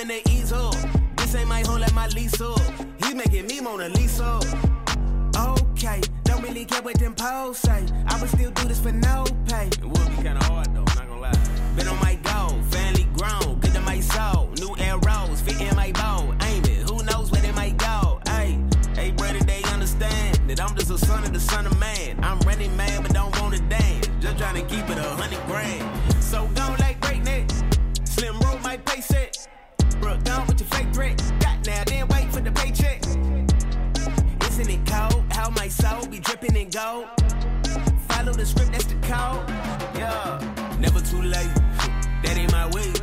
ain't the time and they ease up. This ain't my home, let my lease up. He making me Mona Lisa. Okay, don't really care what them posts say. I would still do this for no pay. It would be kinda hard though, not gonna lie. Been on my go, family grown, good to my soul. New arrows, fit in my bow. Aim it, who knows where they might go. Hey, hey, brother, they understand that I'm just a son of the son of man. I'm running man, but don't wanna dance. Just trying to keep it a hundred gold? Follow the script, that's the code. Yeah, never too late. That ain't my way.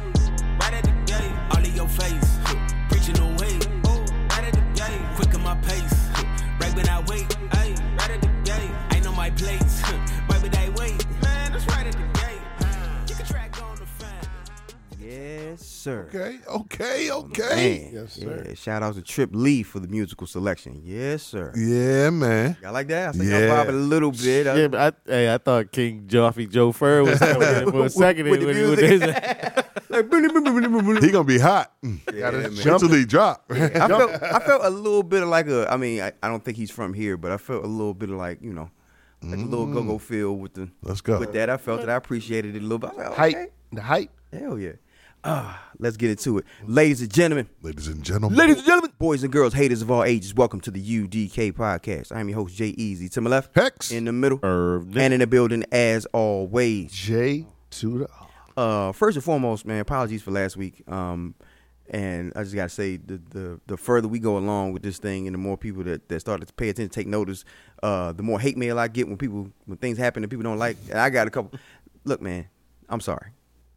Sir. Okay, okay, oh, okay. Man, Yes, sir. Yeah, shout out to Trip Lee for the musical selection. Yes, sir. Yeah, man. Y'all like that? I think Yeah. I'm bobbing a little bit. Yeah, but I, hey, I thought King Joffy Joe Fur was coming in for a second. with the when he- with music. his- like, boom, boom, boom, boom, boom, boom. He gonna be hot. Mm. Yeah, man. Mentally drop. I felt I felt a little bit of like a I mean I, I don't think he's from here but I felt a little bit of like you know like a little mm. go go feel with the Let's go. with that I felt it I appreciated it a little bit I was like, hype, the hype. hell yeah ah let's get into it ladies and gentlemen Ladies and gentlemen. ladies and gentlemen boys and girls haters of all ages welcome to the UDK podcast I am your host Jay Easy to my left Hex. in the middle Irv. and in the building as always J to the uh, first and foremost, man, apologies for last week. Um, and I just gotta say, the, the the further we go along with this thing, and the more people that, that start to pay attention, take notice, uh, the more hate mail I get when people when things happen that people don't like. And I got a couple. Look, man, I'm sorry.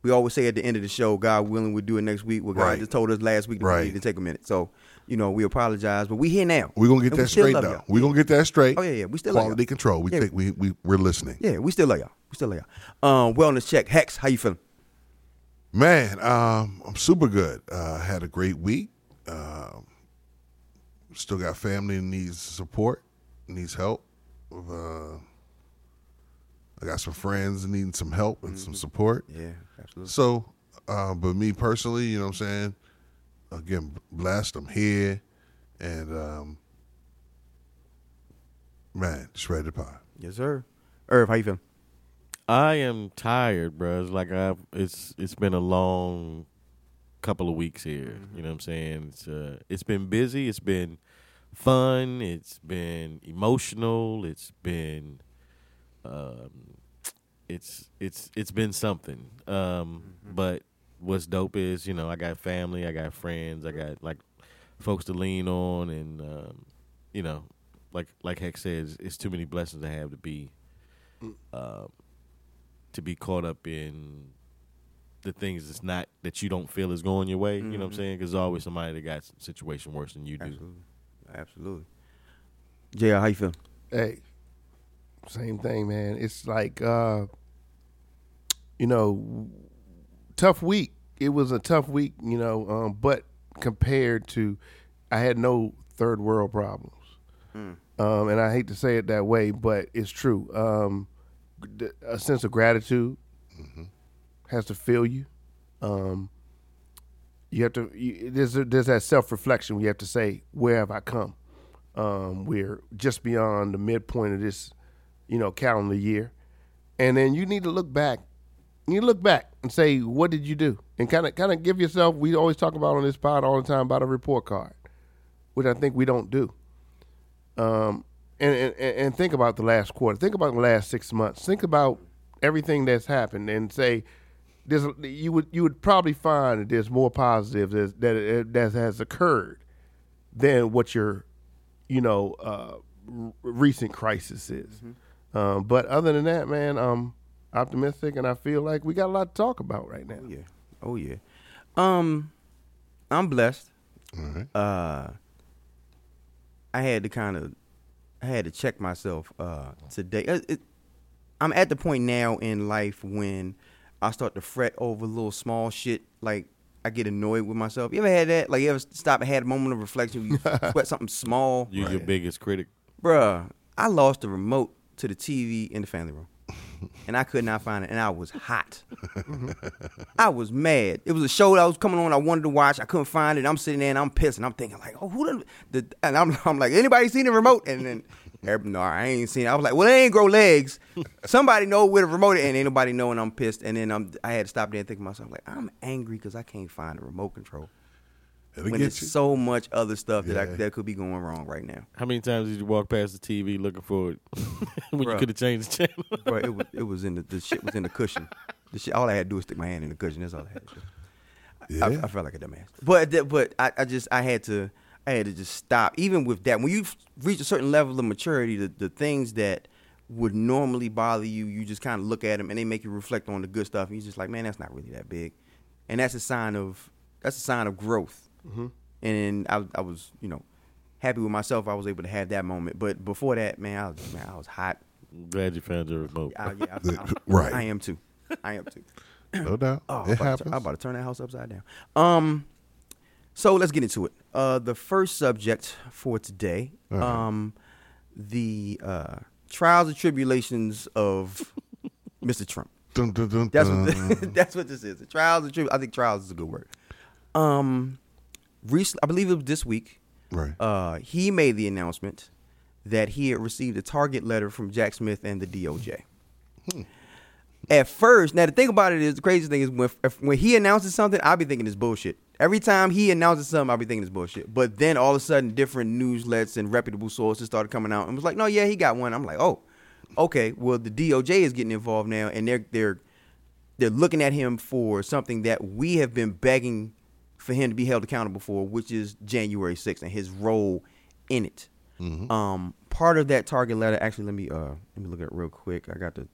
We always say at the end of the show, God willing, we'll do it next week. Well, God Right. just told us last week that Right. we need to take a minute. So, you know, we apologize, but we here now. We're gonna get And that straight though. y'all. We're gonna get that straight. Oh yeah, yeah, we still Quality y'all. control. We Yeah. think we, we we're listening. Yeah, we still love y'all. We still love y'all. Um, wellness check. Hex, how you feeling? Man, um, I'm super good. Uh, had a great week. Um, still got family that needs support, needs help. Uh, I got some friends needing some help and some support. Yeah, absolutely. So, uh, but me personally, you know what I'm saying? Again, blessed. I'm here, and um, man, spread the to pop. Yes, sir. Irv, how you feeling? I am tired, bro. It's like I've it's it's been a long couple of weeks here. You know what I'm saying? It's uh it's been busy, it's been fun, it's been emotional, it's been um it's it's it's been something. Um but what's dope is, you know, I got family, I got friends, I got like folks to lean on and um you know, like like Heck says, it's too many blessings I have to be um to be caught up in the things that's not that you don't feel is going your way. You know what I'm saying? Because there's always somebody that got situation worse than you do. Absolutely. Absolutely. JR, how you feeling? Hey, same thing, man. It's like, uh, you know, tough week. It was a tough week, you know, um, but compared to, I had no third world problems. Um, and I hate to say it that way, but it's true. Um, a sense of gratitude has to fill you. Um, you have to. You, there's there's that self reflection. You have to say, where have I come? Um, we're just beyond the midpoint of this, you know, calendar year, and then you need to look back. You look back and say, what did you do? And kind of kind of give yourself. We always talk about on this pod all the time about a report card, which I think we don't do. Um, and, and and think about the last quarter. Think about the last six months. Think about everything that's happened, and say, there's you would you would probably find that there's more positives that that, that has occurred than what your you know uh, recent crisis is. Um, but other than that, man, I'm optimistic, and I feel like we got a lot to talk about right now. Oh yeah. Oh yeah. Um, I'm blessed. All right. Uh, I had to kind of, I had to check myself uh today. Uh, it, I'm at the point now in life when I start to fret over little small shit. Like I get annoyed with myself. You ever had that? Like you ever stop and had a moment of reflection? Where you sweat something small, You're your biggest critic. bruh. I lost the remote to the TV in the family room. and I could not find it, and I was hot. I was mad. It was a show that was coming on. I wanted to watch. I couldn't find it. I'm sitting there and I'm pissed, and I'm thinking like, oh, who done, the? And I'm, I'm like, anybody seen the remote? And then. No, I ain't seen it. I was like, well, they ain't grow legs. Somebody know where the remote is, and ain't nobody know, and I'm pissed. And then I'm, I had to stop there and think to myself, like, I'm angry because I can't find the remote control. It'll when there's you. so much other stuff that I, that could be going wrong right now. How many times did you walk past the TV looking for it when you could have changed the channel? Bro, it was it was in the, the shit was in the cushion. The shit, all I had to do was stick my hand in the cushion. That's all I had to do. Yeah. I felt like a dumbass. But but I, I just I had to I had to just stop. Even with that, when you reach a certain level of maturity, the, the things that would normally bother you, you just kind of look at them and they make you reflect on the good stuff. And you're just like, man, that's not really that big, and that's a sign of that's a sign of growth. And I, I was you know happy with myself. I was able to have that moment. But before that, man, I was man, I was hot. Glad you found your remote. I, yeah, I, I, Right. I am too. I am too. No doubt. Oh, I'm it about, to. I'm about to turn that house upside down. Um, so let's get into it. Uh, the first subject for today, All right. um, the uh, trials and tribulations of Mr. Trump. Dun, dun, dun, That's dun. what that's what this is. The trials and tribulations. I think trials is a good word. Um, recently, I believe it was this week. right. Uh, he made the announcement that he had received a target letter from Jack Smith and the DOJ. At first, now the thing about it is the crazy thing is when if, when he announces something, I'll be thinking it's bullshit. Every time he announces something, I'll be thinking it's bullshit. But then all of a sudden, different newslets and reputable sources started coming out and was like, "No, yeah, he got one." I'm like, "Oh, okay." Well, the DOJ is getting involved now, and they're they're they're looking at him for something that we have been begging for him to be held accountable for, which is January 6th and his role in it. Um, part of that target letter, actually, let me uh let me look at it real quick. I got the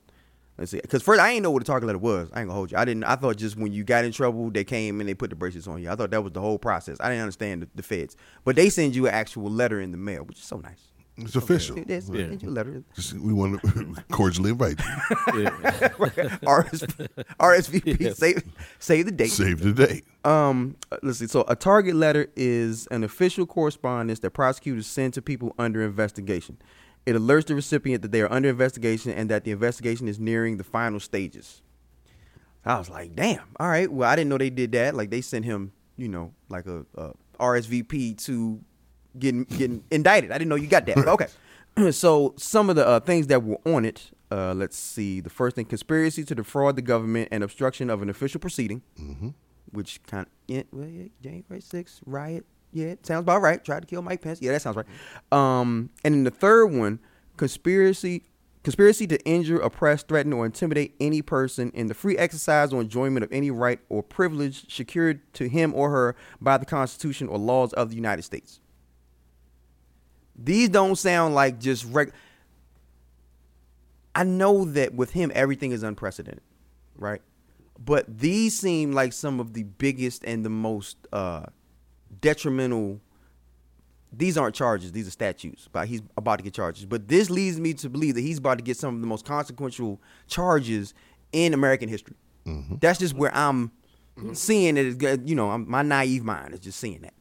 let's see, because first I ain't know what a target letter was. I ain't gonna hold you. I didn't. I thought just when you got in trouble, they came and they put the bracelets on you. I thought that was the whole process. I didn't understand the, the feds, but they send you an actual letter in the mail, which is so nice. It's official. It is. Yeah. They send you letter. Just, we want to cordially invite you. RS, RSVP, Yes. save, save the date. Save the date. Um, let's see. So, a target letter is an official correspondence that prosecutors send to people under investigation. It alerts the recipient that they are under investigation and that the investigation is nearing the final stages. I was like, damn. All right. Well, I didn't know they did that. Like, they sent him, you know, like a, a RSVP to getting getting indicted. I didn't know you got that. But okay. so, some of the uh, things that were on it. Uh, let's see. The first thing: conspiracy to defraud the government and obstruction of an official proceeding which kind of yeah, well, yeah, January 6th riot. Yeah, it sounds about right. Tried to kill Mike Pence. Yeah, that sounds right. Um, and then the third one, conspiracy conspiracy to injure, oppress, threaten, or intimidate any person in the free exercise or enjoyment of any right or privilege secured to him or her by the Constitution or laws of the United States. These don't sound like just reg. I know that with him, everything is unprecedented, right? But these seem like some of the biggest and the most uh, detrimental. These aren't charges; these are statutes. But he's about to get charges. But this leads me to believe that he's about to get some of the most consequential charges in American history. That's just where I'm seeing it. You know, I'm, my naive mind is just seeing that.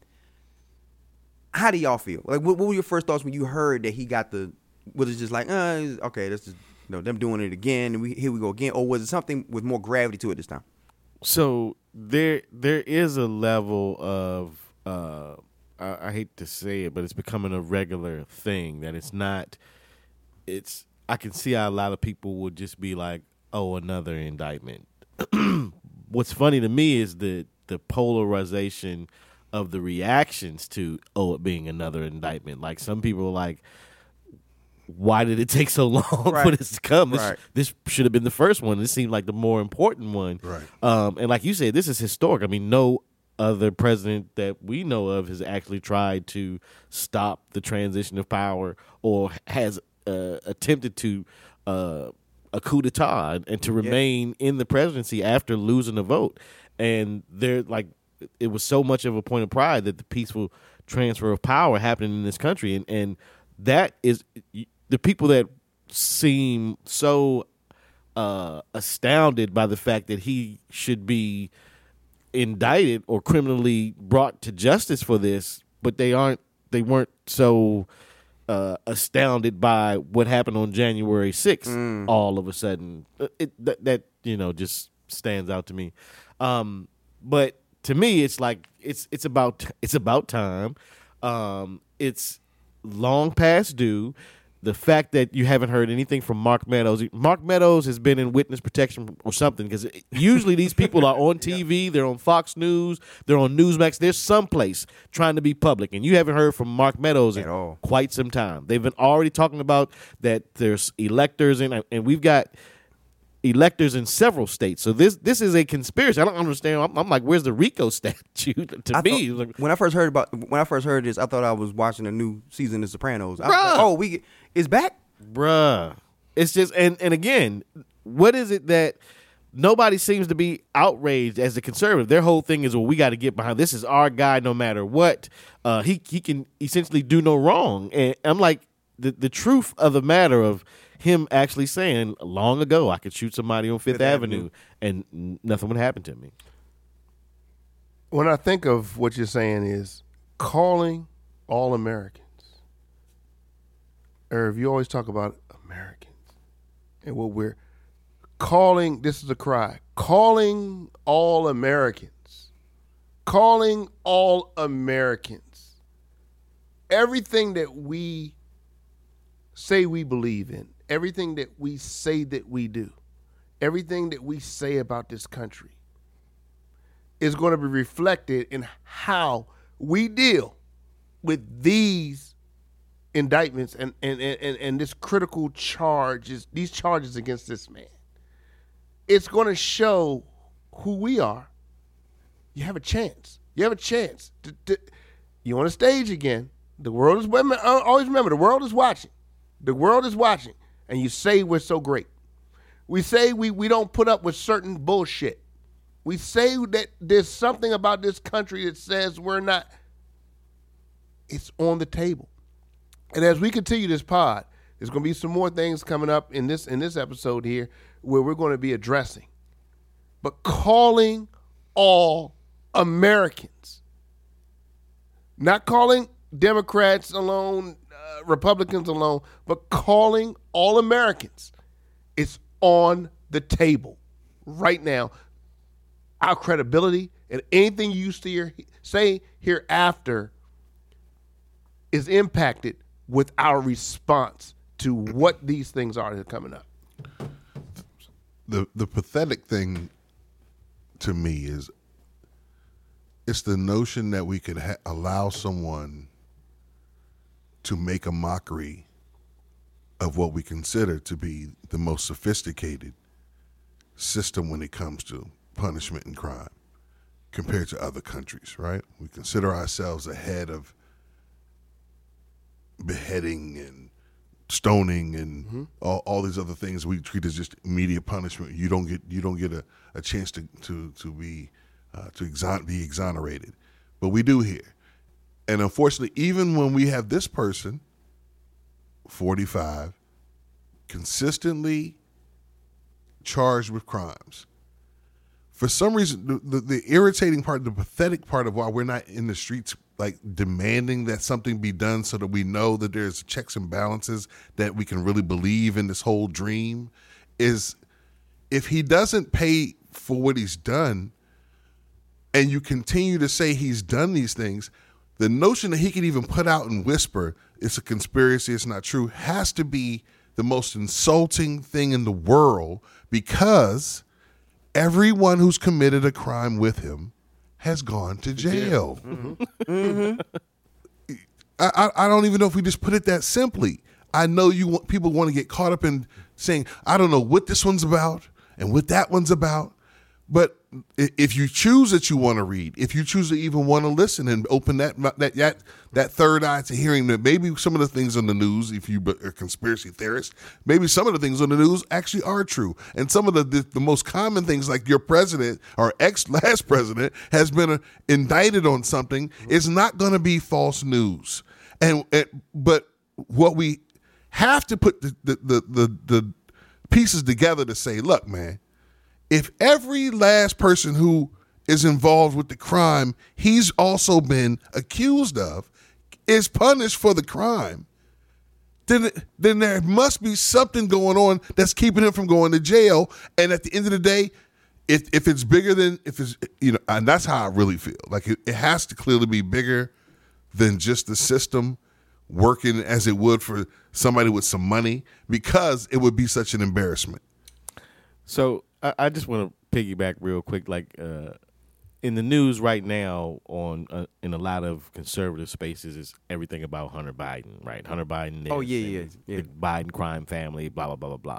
How do y'all feel? Like, what, what were your first thoughts when you heard that he got the? Was it just like, uh, okay, that's just you know them doing it again, and we here we go again, or was it something with more gravity to it this time? So there there is a level of uh I, I hate to say it, but it's becoming a regular thing that it's not it's I can see how a lot of people would just be like, Oh, another indictment. What's funny to me is the the polarization of the reactions to oh it being another indictment. Like some people are like why did it take so long for this to come? This, Right. this should have been the first one. This seemed like the more important one. Right. Um, and like you said, this is historic. I mean, no other president that we know of has actually tried to stop the transition of power or has uh, attempted to uh, a coup d'état and, and to remain in the presidency after losing the vote. And they're like, it was so much of a point of pride that the peaceful transfer of power happened in this country, and and that is the people that seem so uh, astounded by the fact that he should be indicted or criminally brought to justice for this, but they aren't. They weren't so uh, astounded by what happened on January 6th all of a sudden. Uh, It, that, that, you know, just stands out to me. Um, but to me, it's like it's it's about it's about time. Um, it's long past due. The fact that you haven't heard anything from Mark Meadows, Mark Meadows has been in witness protection or something because usually these people are on TV, they're on Fox News, they're on Newsmax, they're someplace trying to be public, and you haven't heard from Mark Meadows in At all. quite some time. They've been already talking about that there's electors and and we've got electors in several states. So this this is a conspiracy. I don't understand. I'm, I'm like, where's the RICO statute? to I me, thought- like, when I first heard about when I first heard this, I thought I was watching a new season of Sopranos. Bruh. like, oh, we it's back. bruh, it's just and and again, what is it that? Nobody seems to be outraged as a conservative. Their whole thing is, well, we got to get behind. This is our guy, no matter what. Uh, he he can essentially do no wrong. And I'm like, the the truth of the matter of him actually saying, long ago, I could shoot somebody on Fifth, Fifth Avenue, Avenue. and nothing would happen to me. when I think of what you're saying is calling all Americans, or if you always talk about Americans and what we're calling, this is a cry, calling all Americans, calling all Americans, everything that we say we believe in, everything that we say that we do, everything that we say about this country is going to be reflected in how we deal with these indictments and and, and, and, this critical charges, these charges against this man. It's going to show who we are. You have a chance. You have a chance. To, to, you on a stage again. The world is. uh, Always remember, the world is watching. The world is watching, and you say we're so great. We say we, we don't put up with certain bullshit. We say that there's something about this country that says we're not. It's on the table. And as we continue this pod, there's going to be some more things coming up in this in this episode here where we're going to be addressing, but calling all Americans, not calling Democrats alone, Republicans alone, but calling all Americans. It's on the table right now our credibility and anything you say hereafter is impacted with our response to what these things are that are coming up. the the pathetic thing to me is it's the notion that we could ha- allow someone to make a mockery of what we consider to be the most sophisticated system when it comes to punishment and crime compared to other countries, right? We consider ourselves ahead of beheading and stoning and all, all these other things we treat as just immediate punishment. You don't get you don't get a, a chance to to to be uh, to exon- be exonerated, but we do here. And unfortunately, even when we have this person, forty five, consistently charged with crimes, for some reason, the, the, the irritating part, the pathetic part of why we're not in the streets, like demanding that something be done so that we know that there's checks and balances, that we can really believe in this whole dream, is if he doesn't pay for what he's done and you continue to say he's done these things, the notion that he could even put out and whisper it's a conspiracy, it's not true, has to be the most insulting thing in the world because everyone who's committed a crime with him has gone to jail. Mm-hmm. Mm-hmm. I, I, I don't even know if we just put it that simply. I know you want people want to get caught up in saying, I don't know what this one's about and what that one's about. But if you choose that you want to read, if you choose to even want to listen and open that that that, that third eye to hearing that maybe some of the things on the news, if you are a conspiracy theorist, maybe some of the things on the news actually are true, and some of the the, the most common things, like your president or ex last president has been uh, indicted on something, is not going to be false news. And, and but what we have to put the the, the the the pieces together to say, look, man, if every last person who is involved with the crime he's also been accused of is punished for the crime, then then there must be something going on that's keeping him from going to jail. And at the end of the day, if if it's bigger than if it's you know, and that's how I really feel. Like it, it has to clearly be bigger than just the system working as it would for somebody with some money because it would be such an embarrassment. So I, I just want to piggyback real quick, like uh, in the news right now, on uh, in a lot of conservative spaces, is everything about Hunter Biden, right? Hunter Biden. Oh, yeah, yeah, yeah. The Biden crime family, blah blah blah blah blah.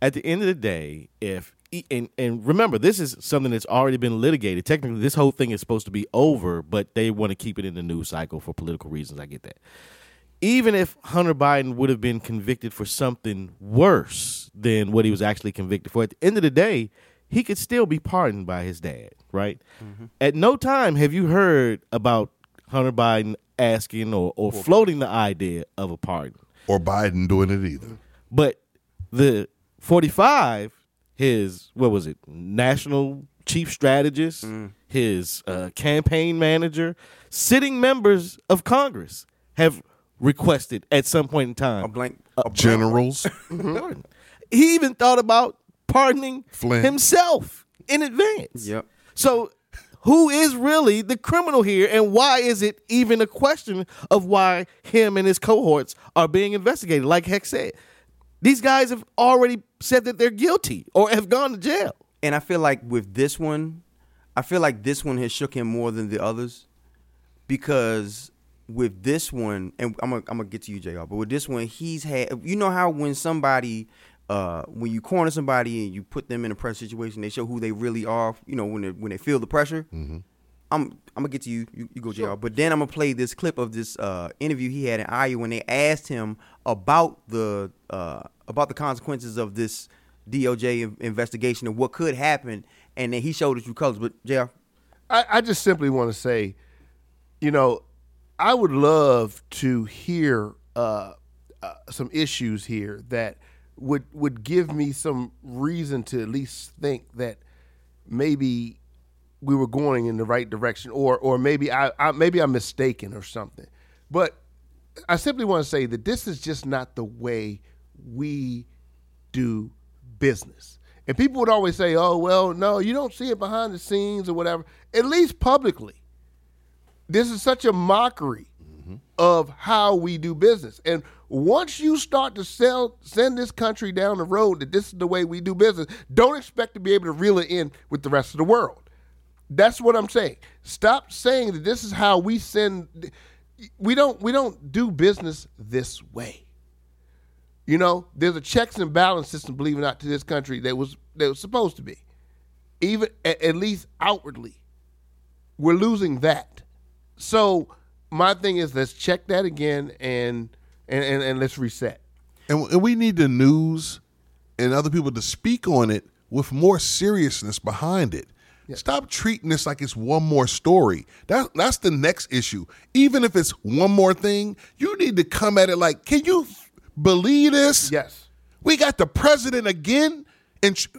At the end of the day, if and and remember, this is something that's already been litigated. Technically, this whole thing is supposed to be over, but they want to keep it in the news cycle for political reasons. I get that even if Hunter Biden would have been convicted for something worse than what he was actually convicted for, at the end of the day, he could still be pardoned by his dad, right? At no time have you heard about Hunter Biden asking or, or floating the idea of a pardon. Or Biden doing it either. But the 45, his, what was it, national chief strategist, his uh, campaign manager, sitting members of Congress have requested at some point in time. A blank. Uh, Generals. pardon. He even thought about pardoning Flynn. himself in advance. Yep. So, who is really the criminal here, and why is it even a question of why him and his cohorts are being investigated? Like Heck said, these guys have already said that they're guilty or have gone to jail. And I feel like with this one, I feel like this one has shook him more than the others because with this one, and I'm gonna, I'm gonna get to you, Jr. But with this one, he's had. You know how when somebody, uh, when you corner somebody and you put them in a pressure situation, they show who they really are. You know when they, when they feel the pressure. I'm I'm gonna get to you. You, you go, Jr. But then I'm gonna play this clip of this uh, interview he had in Iowa when they asked him about the uh, about the consequences of this DOJ investigation and what could happen, and then he showed the true colors. But Jr. I, I just simply want to say, you know, I would love to hear uh, uh, some issues here that would would give me some reason to at least think that maybe we were going in the right direction, or or maybe I, I maybe I'm mistaken or something. But I simply want to say that this is just not the way we do business. And people would always say, "Oh, well, no, you don't see it behind the scenes or whatever." At least publicly, this is such a mockery mm-hmm. of how we do business. And once you start to sell, send this country down the road that this is the way we do business, don't expect to be able to reel it in with the rest of the world. That's what I'm saying. Stop saying that this is how we send. We don't. We don't do business this way. You know, there's a checks and balance system, believe it or not, to this country that was that was supposed to be, even at, at least outwardly. We're losing that. So my thing is, let's check that again and and and, and let's reset. and, and we need the news and other people to speak on it with more seriousness behind it. Stop treating this like it's one more story. That that's the next issue. Even if it's one more thing, you need to come at it like, can you believe this? Yes. We got the president again, and tr-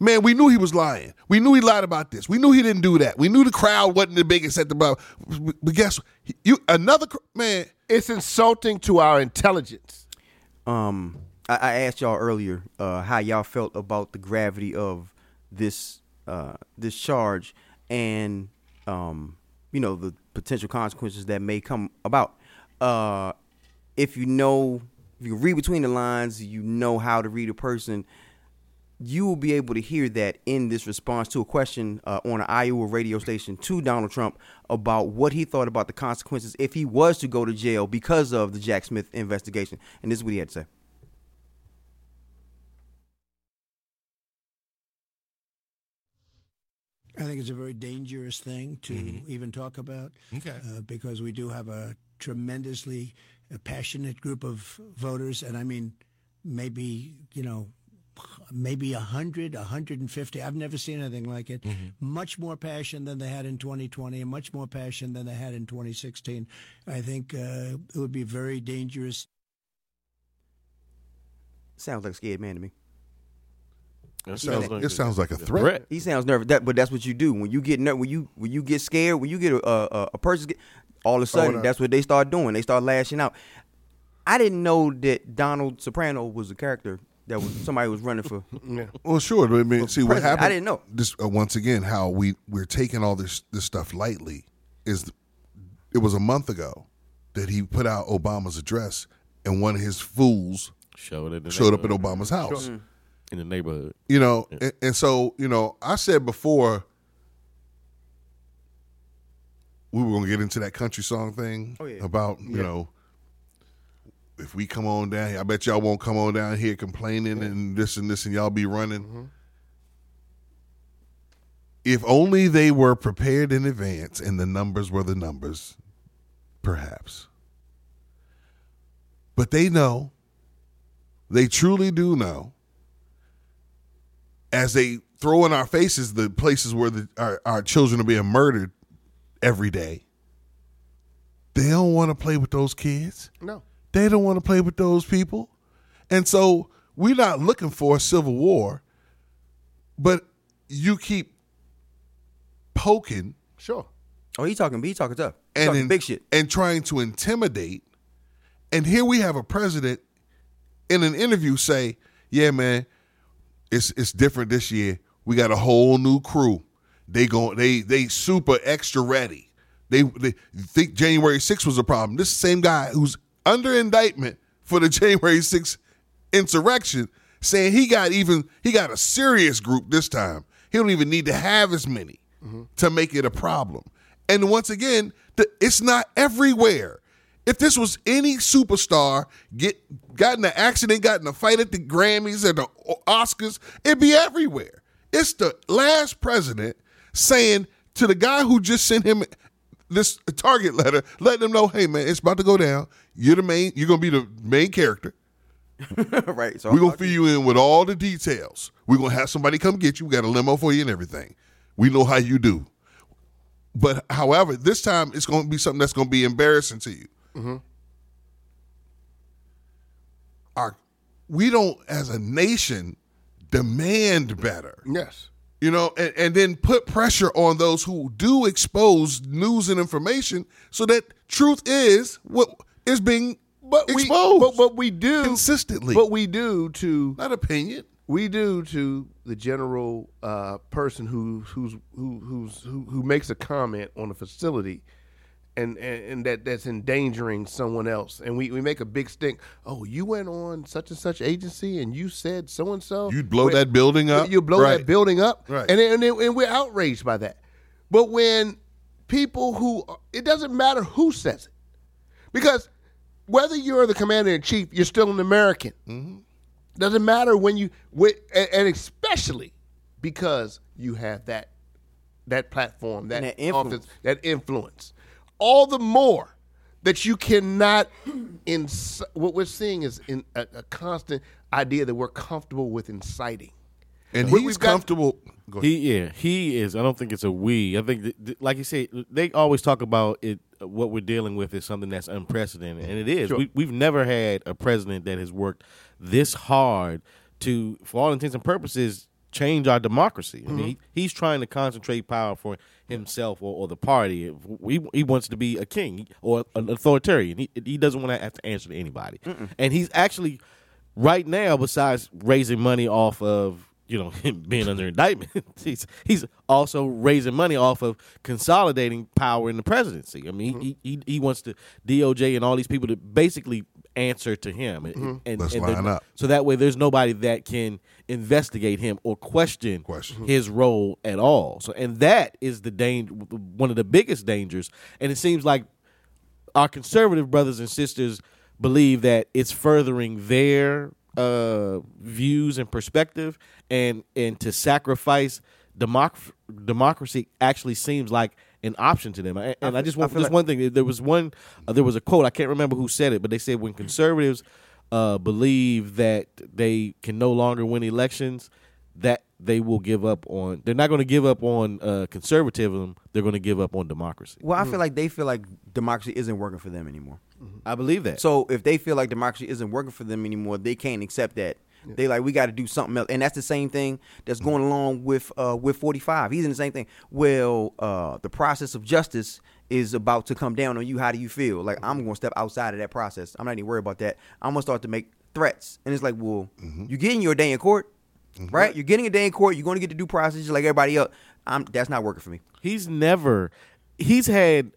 man, we knew he was lying. We knew he lied about this. We knew he didn't do that. We knew the crowd wasn't the biggest at the bar. But guess what? you another cr- man. It's insulting to our intelligence. um, I, I asked y'all earlier uh, how y'all felt about the gravity of this uh, this charge and um, you know the potential consequences that may come about. Uh, if you know, if you read between the lines, you know how to read a person. You will be able to hear that in this response to a question uh, on an Iowa radio station to Donald Trump about what he thought about the consequences if he was to go to jail because of the Jack Smith investigation. And this is what he had to say. I think it's a very dangerous thing to even talk about. Okay. Uh, because we do have a tremendously passionate group of voters, and I mean, maybe you know, maybe 100, 150. I've never seen anything like it. Much more passion than they had in 2020, and much more passion than they had in 2016. I think uh, it would be very dangerous. Sounds like a scared man to me. That sounds- like it sounds like a a threat. He sounds nervous. That, but that's what you do when you get ner- when you when you get scared when you get a a, a person get all of a sudden no. that's what they start doing. They start lashing out. I didn't know that Donald Soprano was a character that was somebody was running for. Yeah. Well, sure. but I mean, see what president. happened. I didn't know. This uh, once again, how we we're taking all this this stuff lightly is. It was a month ago that he put out Obama's address, and one of his fools Showed, it showed up at Obama's house. in the neighborhood. You know, and, and so you know, I said before we were gonna get into that country song thing Oh, yeah. about you know if we come on down here, I bet y'all won't come on down here complaining and this and this and y'all be running. Mm-hmm. If only they were prepared in advance and the numbers were the numbers, perhaps. But they know, they truly do know, as they throw in our faces the places where the, our, our children are being murdered every day. They don't want to play with those kids. No. They don't want to play with those people. And so we're not looking for a civil war, but you keep poking Sure. Oh, he talking. He talking tough. He and talking in- big shit. and trying to intimidate. And here we have a president in an interview say, "Yeah, man, it's it's different this year. We got a whole new crew. They go they they super extra ready. They they think January 6th was a problem. This same guy who's under indictment for the January 6th insurrection saying he got even he got a serious group this time. He don't even need to have as many to make it a problem. And once again, the, it's not everywhere. If this was any superstar get got in an accident, got in a fight at the Grammys or the Oscars, it'd be everywhere. It's the last president saying to the guy who just sent him this target letter, letting them know, hey man, it's about to go down. You're the main, you're gonna be the main character. right. So We're gonna fill you in with all the details. We're gonna have somebody come get you. We got a limo for you and everything. We know how you do. But however, this time it's gonna be something that's gonna be embarrassing to you. Mm-hmm. Our, we don't, as a nation, demand better. Yes. You know, and, and then put pressure on those who do expose news and information so that truth is what is being But we, exposed but, but we do consistently. But we do to not opinion. we do to the general uh, person who who's who who's who, who makes a comment on a facility and, and and that that's endangering someone else and we, we make a big stink oh you went on such and such agency and you said so and so You'd blow that building up. you blow Right. that building up Right. and, and and we're outraged by that but when people who it doesn't matter who says it because whether you're the commander in chief you're still an American mm-hmm. doesn't matter when you wi- and, and especially because you have that that platform, that, that influence. office, that influence. All the more that you cannot. Ins- what we're seeing is in a, a constant idea that we're comfortable with inciting. And We- he's we've got- comfortable. He yeah, he is. I don't think it's a we. I think, th- th- like you said, they always talk about it. uh, What we're dealing with is something that's unprecedented, and it is. Sure. We, we've never had a president that has worked this hard to, for all intents and purposes, change our democracy. I mean, he, he's trying to concentrate power for himself or, or the party. He, he wants to be a king or an authoritarian. He, he doesn't want to have to answer to anybody, and he's actually right now, besides raising money off of you know him being under indictment, he's he's also raising money off of consolidating power in the presidency. I mean, he, mm-hmm. he he wants to DOJ and all these people to basically answer to him, and, and, Let's and line up. so that way there's nobody that can investigate him or question, Question. his role at all. So and that is the danger, one of the biggest dangers, and it seems like our conservative brothers and sisters believe that it's furthering their uh, views and perspective, and and to sacrifice democ- democracy actually seems like an option to them. And, and I, just want feel just like- one thing. There was one. Uh, there was a quote. I can't remember who said it, but they said when conservatives uh, believe that they can no longer win elections, that they will give up on. They're not going to give up on uh, conservatism. They're going to give up on democracy. Well, I feel like they feel like democracy isn't working for them anymore. I believe that. So if they feel like democracy isn't working for them anymore, they can't accept that They like we got to do something else, and that's the same thing that's going along with uh, with 45. He's in the same thing. Well, uh, the process of justice is about to come down on you. How do you feel? Like I'm going to step outside of that process. I'm not even worried about that. I'm gonna start to make threats, and it's like, well, you're getting your day in court, right? You're getting a day in court. You're going to get the due process just like everybody else. I'm that's not working for me. He's never. He's had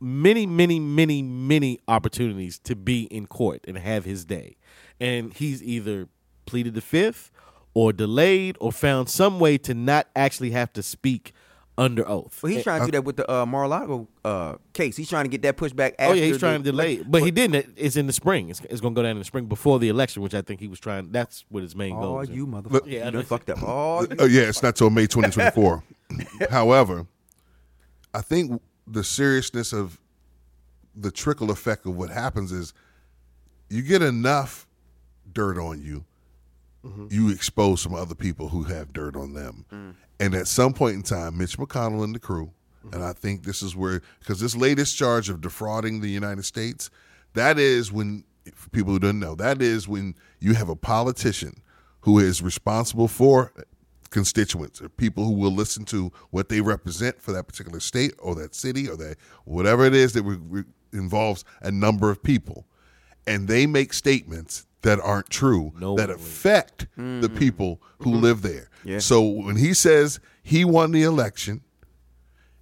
many, many, many, many opportunities to be in court and have his day, and he's either pleaded the fifth, or delayed, or found some way to not actually have to speak under oath. Well, he's trying to do that with the uh, Mar-a-Lago uh, case. He's trying to get that pushed back. After Oh yeah, he's the- trying to delay, it. but he didn't. It's in the spring. It's, it's going to go down in the spring before the election, which I think he was trying. That's what his main goal. Oh, is. you motherfucker! Yeah, I you know. done fucked up. Oh, you- Oh yeah, it's not till May 2024. However, I think the seriousness of the trickle effect of what happens is you get enough dirt on you, Mm-hmm. you expose some other people who have dirt on them. Mm. And at some point in time, Mitch McConnell and the crew, mm-hmm. and I think this is where, because this latest charge of defrauding the United States, that is when, for people who don't know, that is when you have a politician who is responsible for constituents or people who will listen to what they represent for that particular state or that city or that whatever it is that re- re- involves a number of people. And they make statements that aren't true No that way. affect the hmm. people who mm-hmm. live there. Yeah. so when he says he won the election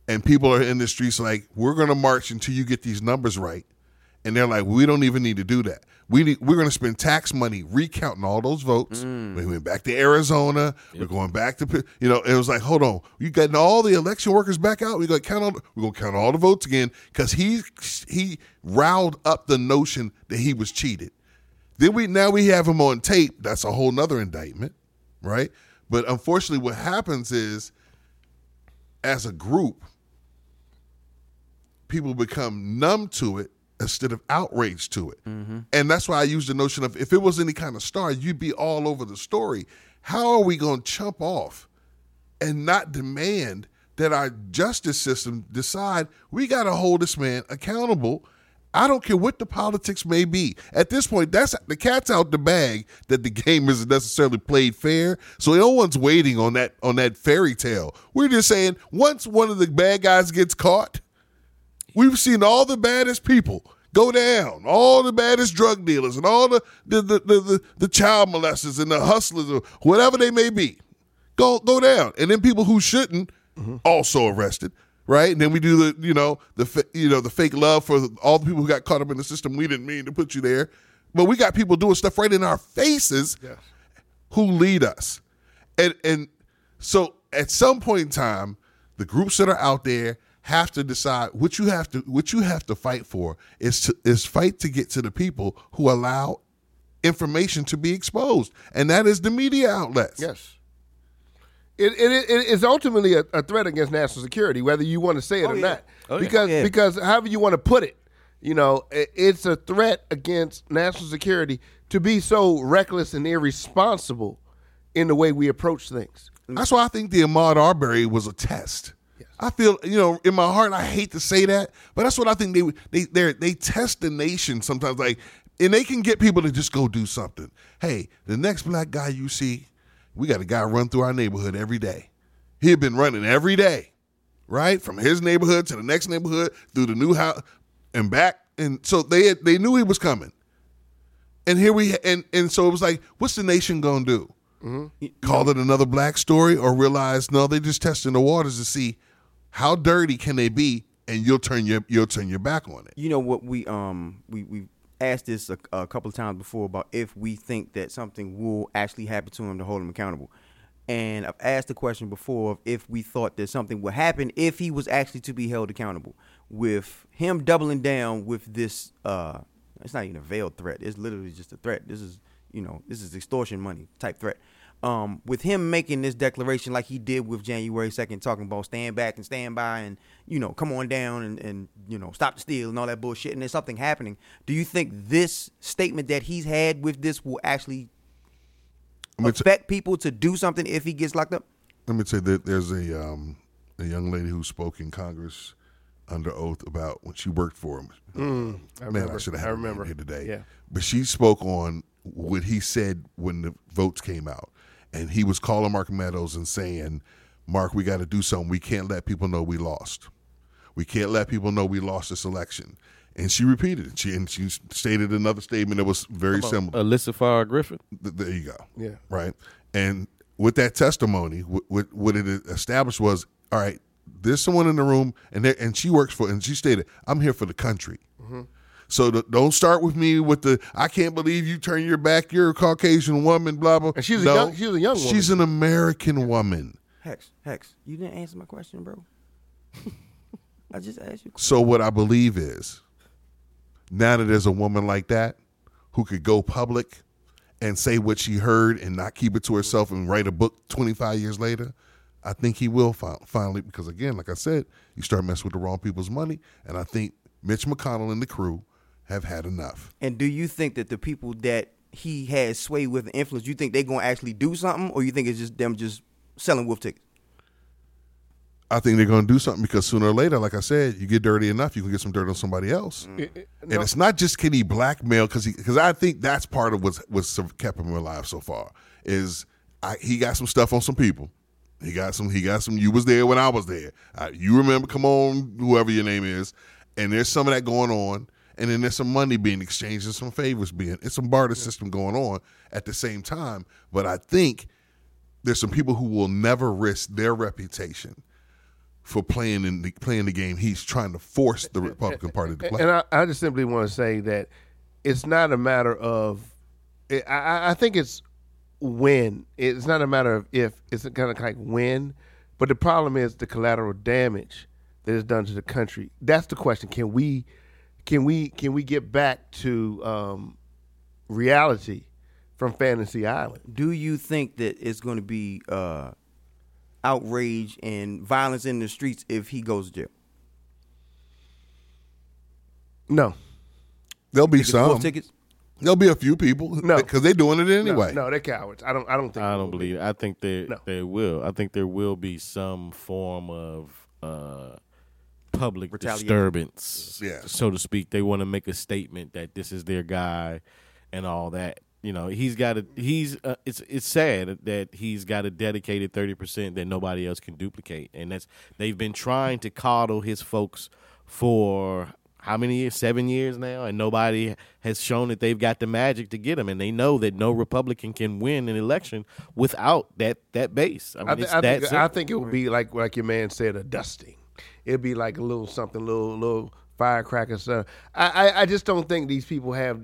and people are in the streets like we're going to march until you get these numbers right and they're like we don't even need to do that. We need, we're going to spend tax money recounting all those votes. Hmm. We went back to arizona. We're going back to you know it was like hold on. You getting all the election workers back out? We got to count all we're going to count all the votes again? Because he he riled up the notion that he was cheated then we now we have him on tape that's a whole nother indictment right but unfortunately what happens is as a group people become numb to it instead of outraged to it. Mm-hmm. And that's why I use the notion of if it was any kind of star, you'd be all over the story. How are we going to chump off and not demand that our justice system decide we got to hold this man accountable? I don't care what the politics may be. At this point, that's the cat's out the bag that the game isn't necessarily played fair. So no one's waiting on that on that fairy tale. We're just saying once one of the bad guys gets caught, We've seen all the baddest people go down, all the baddest drug dealers and all the the the, the, the, the child molesters and the hustlers or whatever they may be. Go go down. And then people who shouldn't mm-hmm. also arrested. Right, and then we do the, you know, the you know the fake love for all the people who got caught up in the system. We didn't mean to put you there, but we got people doing stuff right in our faces who lead us. And and so at some point in time, the groups that are out there have to decide what you have to what you have to fight for is to is fight to get to the people who allow information to be exposed. And that is the media outlets. Yes. It, it, it it's ultimately a, a threat against national security, whether you want to say it oh, or yeah. not. Oh, because Yeah. because however you want to put it, you know, it, it's a threat against national security to be so reckless and irresponsible in the way we approach things. That's why I think the Ahmaud Arbery was a test. I feel, you know, in my heart, I hate to say that, but that's what I think they they they they test the nation sometimes, like, and they can get people to just go do something. Hey, the next black guy you see, we got a guy run through our neighborhood every day. He had been running every day, right, from his neighborhood to the next neighborhood through the new house and back, and so they had, they knew he was coming. And here we and and so it was like, what's the nation gonna do? Call it another black story, or realize no, they're just testing the waters to see how dirty can they be, and you'll turn your you'll turn your back on it. you know what we um we we asked this a, a couple of times before about if we think that something will actually happen to him to hold him accountable. And I've asked the question before of if we thought that something would happen if he was actually to be held accountable. With him doubling down with this uh it's not even a veiled threat. It's literally just a threat. This is you know, this is extortion money type threat. Um, with him making this declaration like he did with January 2nd, talking about stand back and stand by and, you know, come on down and, and, you know, stop the steal and all that bullshit, and there's something happening. Do you think this statement that he's had with this will actually Let me, t- affect people to do something if he gets locked up? let me say that there's a um, a young lady who spoke in Congress under oath about when she worked for him. I Man, I remember. should have I had her remember. here today. Yeah. But she spoke on what he said when the votes came out, and he was calling Mark Meadows and saying, "Mark, we got to do something. We can't let people know we lost. We can't let people know we lost this election." And she repeated it. She and she stated another statement that was very similar. Alyssa Farah Griffin. Th- there you go. Yeah. Right. And with that testimony, what, what, what it established was, all right, there's someone in the room, and and she works for, and she stated, I'm here for the country. Mm-hmm. So the, don't start with me with the I can't believe you turn your back. You're a Caucasian woman. Blah blah. And she's a young- she's a young woman. She's an American woman. Hex, Hex, you didn't answer my question, bro. I just asked you. So what I believe is, now that there's a woman like that who could go public and say what she heard and not keep it to herself and write a book 25 years later, I think he will fi- finally. Because again, like I said, you start messing with the wrong people's money, and I think Mitch McConnell and the crew have had enough. And do you think that the people that he has sway with and influence, you think they're gonna actually do something, or you think it's just them just selling wolf tickets? I think they're going to do something because sooner or later, like I said, you get dirty enough, you can get some dirt on somebody else. no. And it's not just can he blackmail because because I think that's part of what's what's kept him alive so far is I, he got some stuff on some people. He got some. He got some. You was there when I was there. Uh, you remember? Come on, whoever your name is. And there's some of that going on. And then there's some money being exchanged and some favors being. It's some barter system going on at the same time. But I think there's some people who will never risk their reputation for playing in the playing the game he's trying to force the Republican Party to play. And I, I just simply want to say that it's not a matter of. I- I, I think it's when. It's not a matter of if. It's kind of like when. But the problem is the collateral damage that is done to the country. That's the question. Can we, can we, can we get back to um, reality from Fantasy Island? Do you think that it's going to be uh, outrage and violence in the streets if he goes to jail? No. There'll be Tickets, some. tickets. There'll be a few people. No. because they're doing it No, anyway. no, they're cowards. I don't. I don't think. I don't believe. It. I think there No. there will. I think there will be some form of uh, public disturbance, Yeah. so to speak. They want to make a statement that this is their guy and all that. You know, he's got a he's. Uh, it's it's sad that he's got a dedicated thirty percent that nobody else can duplicate, and that's they've been trying to coddle his folks for how many years? Seven years now, and nobody has shown that they've got the magic to get him. And they know that no Republican can win an election without that that base. I mean, I, th- it's I that think I think it would be like like your man said, a dusting. It'd be like a little something, little little firecracker stuff. I, I I just don't think these people have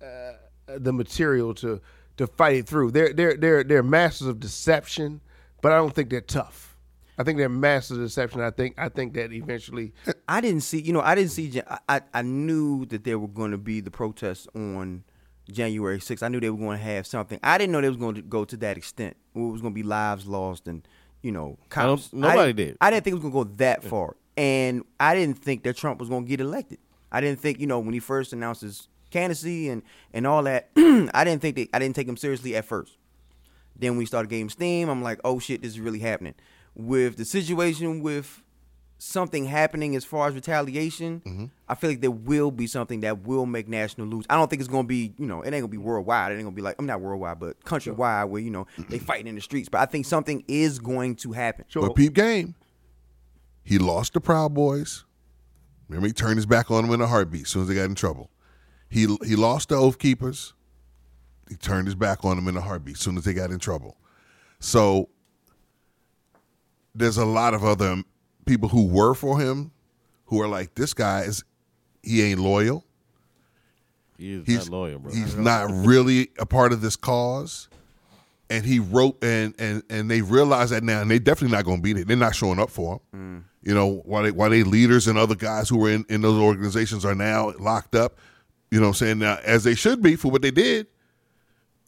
uh, uh, the material to to fight it through. They're they're they're they're masters of deception, but I don't think they're tough. I think they're masters of deception. I think I think that eventually, I didn't see, you know, I didn't see. I I, knew that there were going to be the protests on January 6th. I knew they were going to have something. I didn't know they was going to go to that extent. It was going to be lives lost and you know, I cops. nobody didn't- did. I didn't think it was going to go that far, and I didn't think that Trump was going to get elected. I didn't think, you know, when he first announced his candidacy and and all that, I didn't think that I didn't take him seriously at first. Then when we started getting steam, I'm like, oh shit, this is really happening. With the situation with something happening as far as retaliation, mm-hmm. I feel like there will be something that will make national news. I don't think it's gonna be, you know, it ain't gonna be worldwide. It ain't gonna be like I'm not worldwide, but countrywide where, you know, they fighting in the streets. But I think something is going to happen. But peep game. He lost the Proud Boys. Remember, he turned his back on them in a heartbeat as soon as they got in trouble. He he lost the Oath Keepers. He turned his back on them in a heartbeat as soon as they got in trouble. So there's a lot of other people who were for him who are like, this guy is he ain't loyal. he is He's not loyal, bro. He's not really a part of this cause. And he wrote and and and they realize that now, and they definitely not going to beat it. They're not showing up for him. Mm. You know, while they while they leaders and other guys who were in, in those organizations are now locked up. You know, what I'm saying now as they should be for what they did,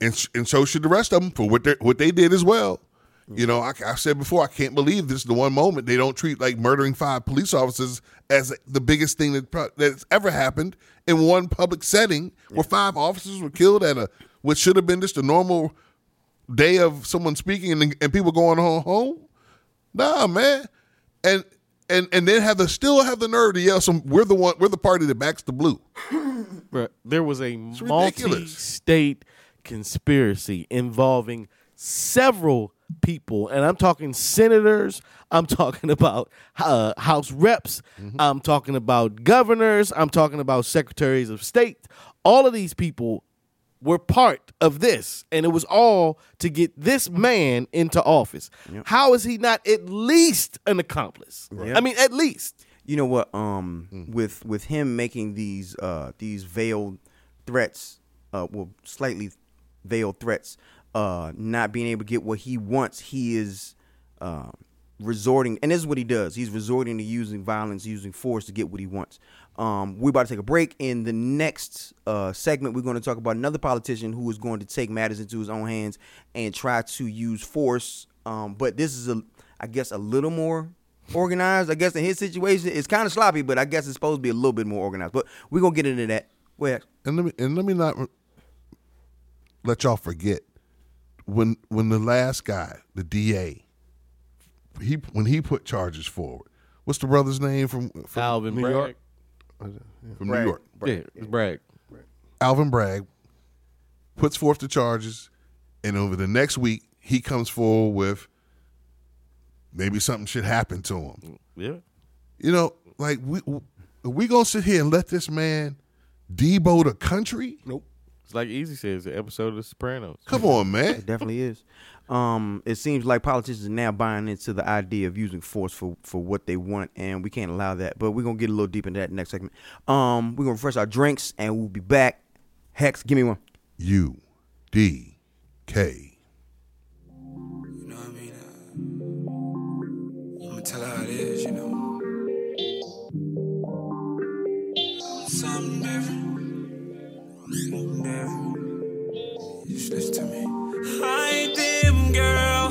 and and so should the rest of them for what they what they did as well. You know, I, I said before, I can't believe this is the one moment they don't treat like murdering five police officers as the biggest thing that that's ever happened in one public setting, where five officers were killed at a what should have been just a normal day of someone speaking and, and people going home. home. Nah, man, and and and then have the still have the nerve to yell some. We're the one. We're the party that backs the blue. Bruh, there was a multi-state conspiracy involving several people, and I'm talking senators. I'm talking about uh, House reps. I'm talking about governors. I'm talking about secretaries of state. All of these people were part of this, and it was all to get this man into office. How is he not at least an accomplice? I mean, at least. You know what? Um, with with him making these uh these veiled threats, uh, well, slightly veiled threats, uh, not being able to get what he wants, he is um resorting, and this is what he does. He's resorting to using violence, using force to get what he wants. Um, we're about to take a break. In the next uh, segment, we're going to talk about another politician who is going to take matters into his own hands and try to use force. Um, but this is a, I guess, a little more organized. I guess in his situation, it's kind of sloppy, but I guess it's supposed to be a little bit more organized. But we're gonna get into that. Well, and let me and let me not let y'all forget when when the last guy, the DA, he when he put charges forward. What's the brother's name from, from Alvin New Bragg. York? From New York. Yeah, Bragg. Alvin Bragg puts forth the charges, and over the next week he comes forward with maybe something should happen to him. Yeah. You know, like we we gonna sit here and let this man debo the country? Nope. It's like Easy says, the episode of The Sopranos. Come on, man. it definitely is. Um, it seems like politicians are now buying into the idea of using force for, for what they want, and we can't allow that. But we're gonna get a little deep into that next segment. Um, we're gonna refresh our drinks, and we'll be back. Hex, give me one. U D K. You know what I mean? Uh, I'm gonna tell her how it is, you know. Something different. Different. Just listen to me. I ain't them, girl.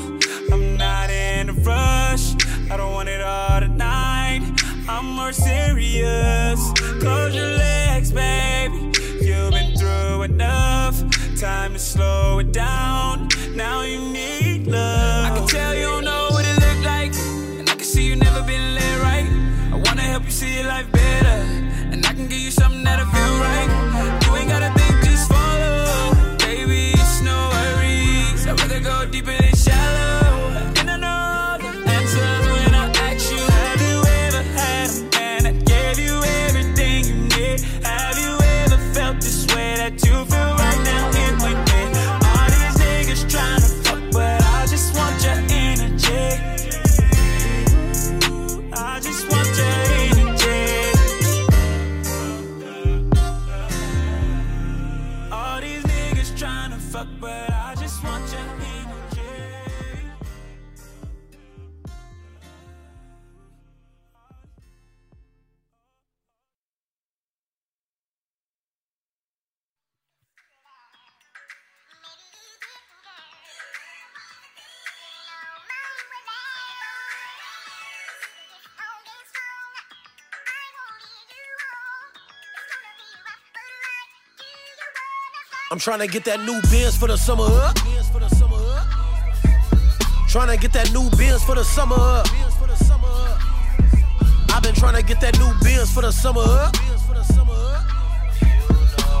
I'm not in a rush. I don't want it all tonight. I'm more serious. Close your legs, baby. You've been through enough. Time to slow it down. Now you need I'm trying to get that new Benz for the summer up. Trying to get that new Benz for the summer up. I've been trying to get that new Benz for the summer up.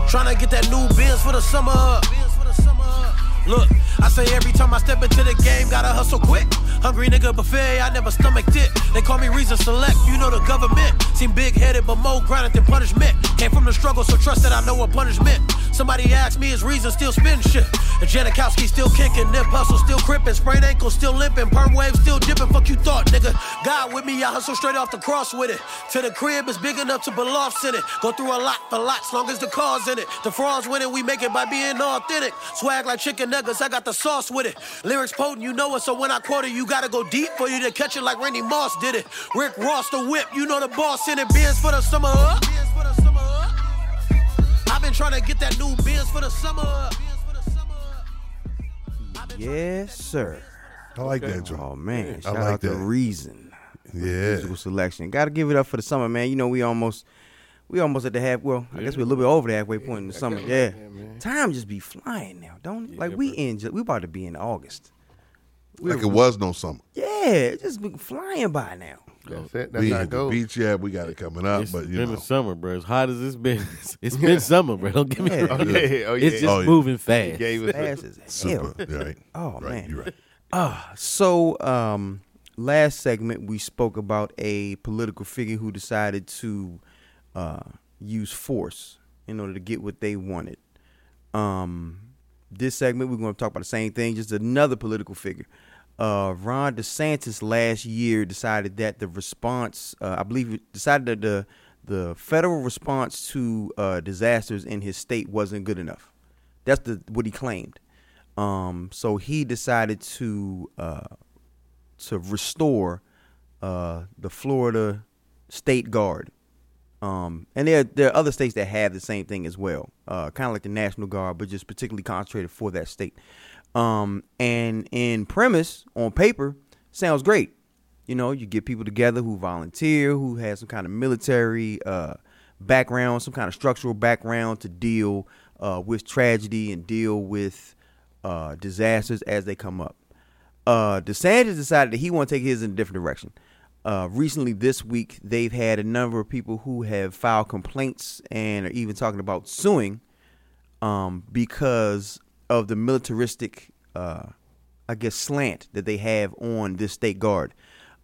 Trying to get that new Benz for the summer up. Look, I say every time I step into the game, gotta hustle quick. Hungry nigga buffet, I never stomached it. They call me Reason Select, you know the government. Seem big headed, but more grinded than punishment. Came from the struggle, so trust that I know what punishment. Somebody asked me, is Reason still spin shit? And Janikowski still kicking, Nip Hussle still crippin', sprained ankle still limping, perm wave still dipping. Fuck you thought, nigga. God with me, I hustle straight off the cross with it. To the crib is big enough to belofts in it. Go through a lot for lots, long as the car's in it. The frauds winning, we make it by being authentic. Swag like chicken nuggets, I got the sauce with it. Lyrics potent, you know it, so when I quote it, you gotta go deep for you to catch it like Randy Moss did it. Rick Ross the whip, you know the boss in it. Benz for the summer up. I've been trying to get that new Benz for the summer up. Yes, sir. I like that joint. Oh man, I shout like out to that. Reason. Yeah. musical selection. Got to give it up for the summer, man. You know we almost we almost at the half. Well, I guess we're a little bit over the halfway point in the summer. Yeah, time just be flying now, don't it? Like we in, Ju- we about to be in August. Like it was no summer. Yeah, it just be flying by now. That's it. That's we not ain't hit the gold. beach yet. We got it coming up, It's but you been know, the summer, bro. As hot as it's been, it's been summer, bro. Don't get me Yeah. wrong. Oh, yeah. Oh, It's just Oh, yeah. moving fast. Gave us Fast as hell. super. Right. Oh, right. man. You're right. So, um, last segment we spoke about a political figure who decided to uh, use force in order to get what they wanted. Um, this segment we're going to talk about the same thing, just another political figure. Uh, Ron DeSantis last year decided that the response, uh, I believe, it decided that the the federal response to uh, disasters in his state wasn't good enough. That's the what he claimed. Um, so he decided to uh, to restore uh, the Florida State Guard. Um, and there there are other states that have the same thing as well, uh, kind of like the National Guard, but just particularly concentrated for that state. Um, and in premise, on paper, sounds great. You know, you get people together who volunteer, who have some kind of military uh, background, some kind of structural background to deal uh, with tragedy and deal with uh, disasters as they come up. Uh, DeSantis decided that he want to take his in a different direction. Uh, recently, this week, they've had a number of people who have filed complaints and are even talking about suing um, because of the militaristic, uh, I guess, slant that they have on this state guard.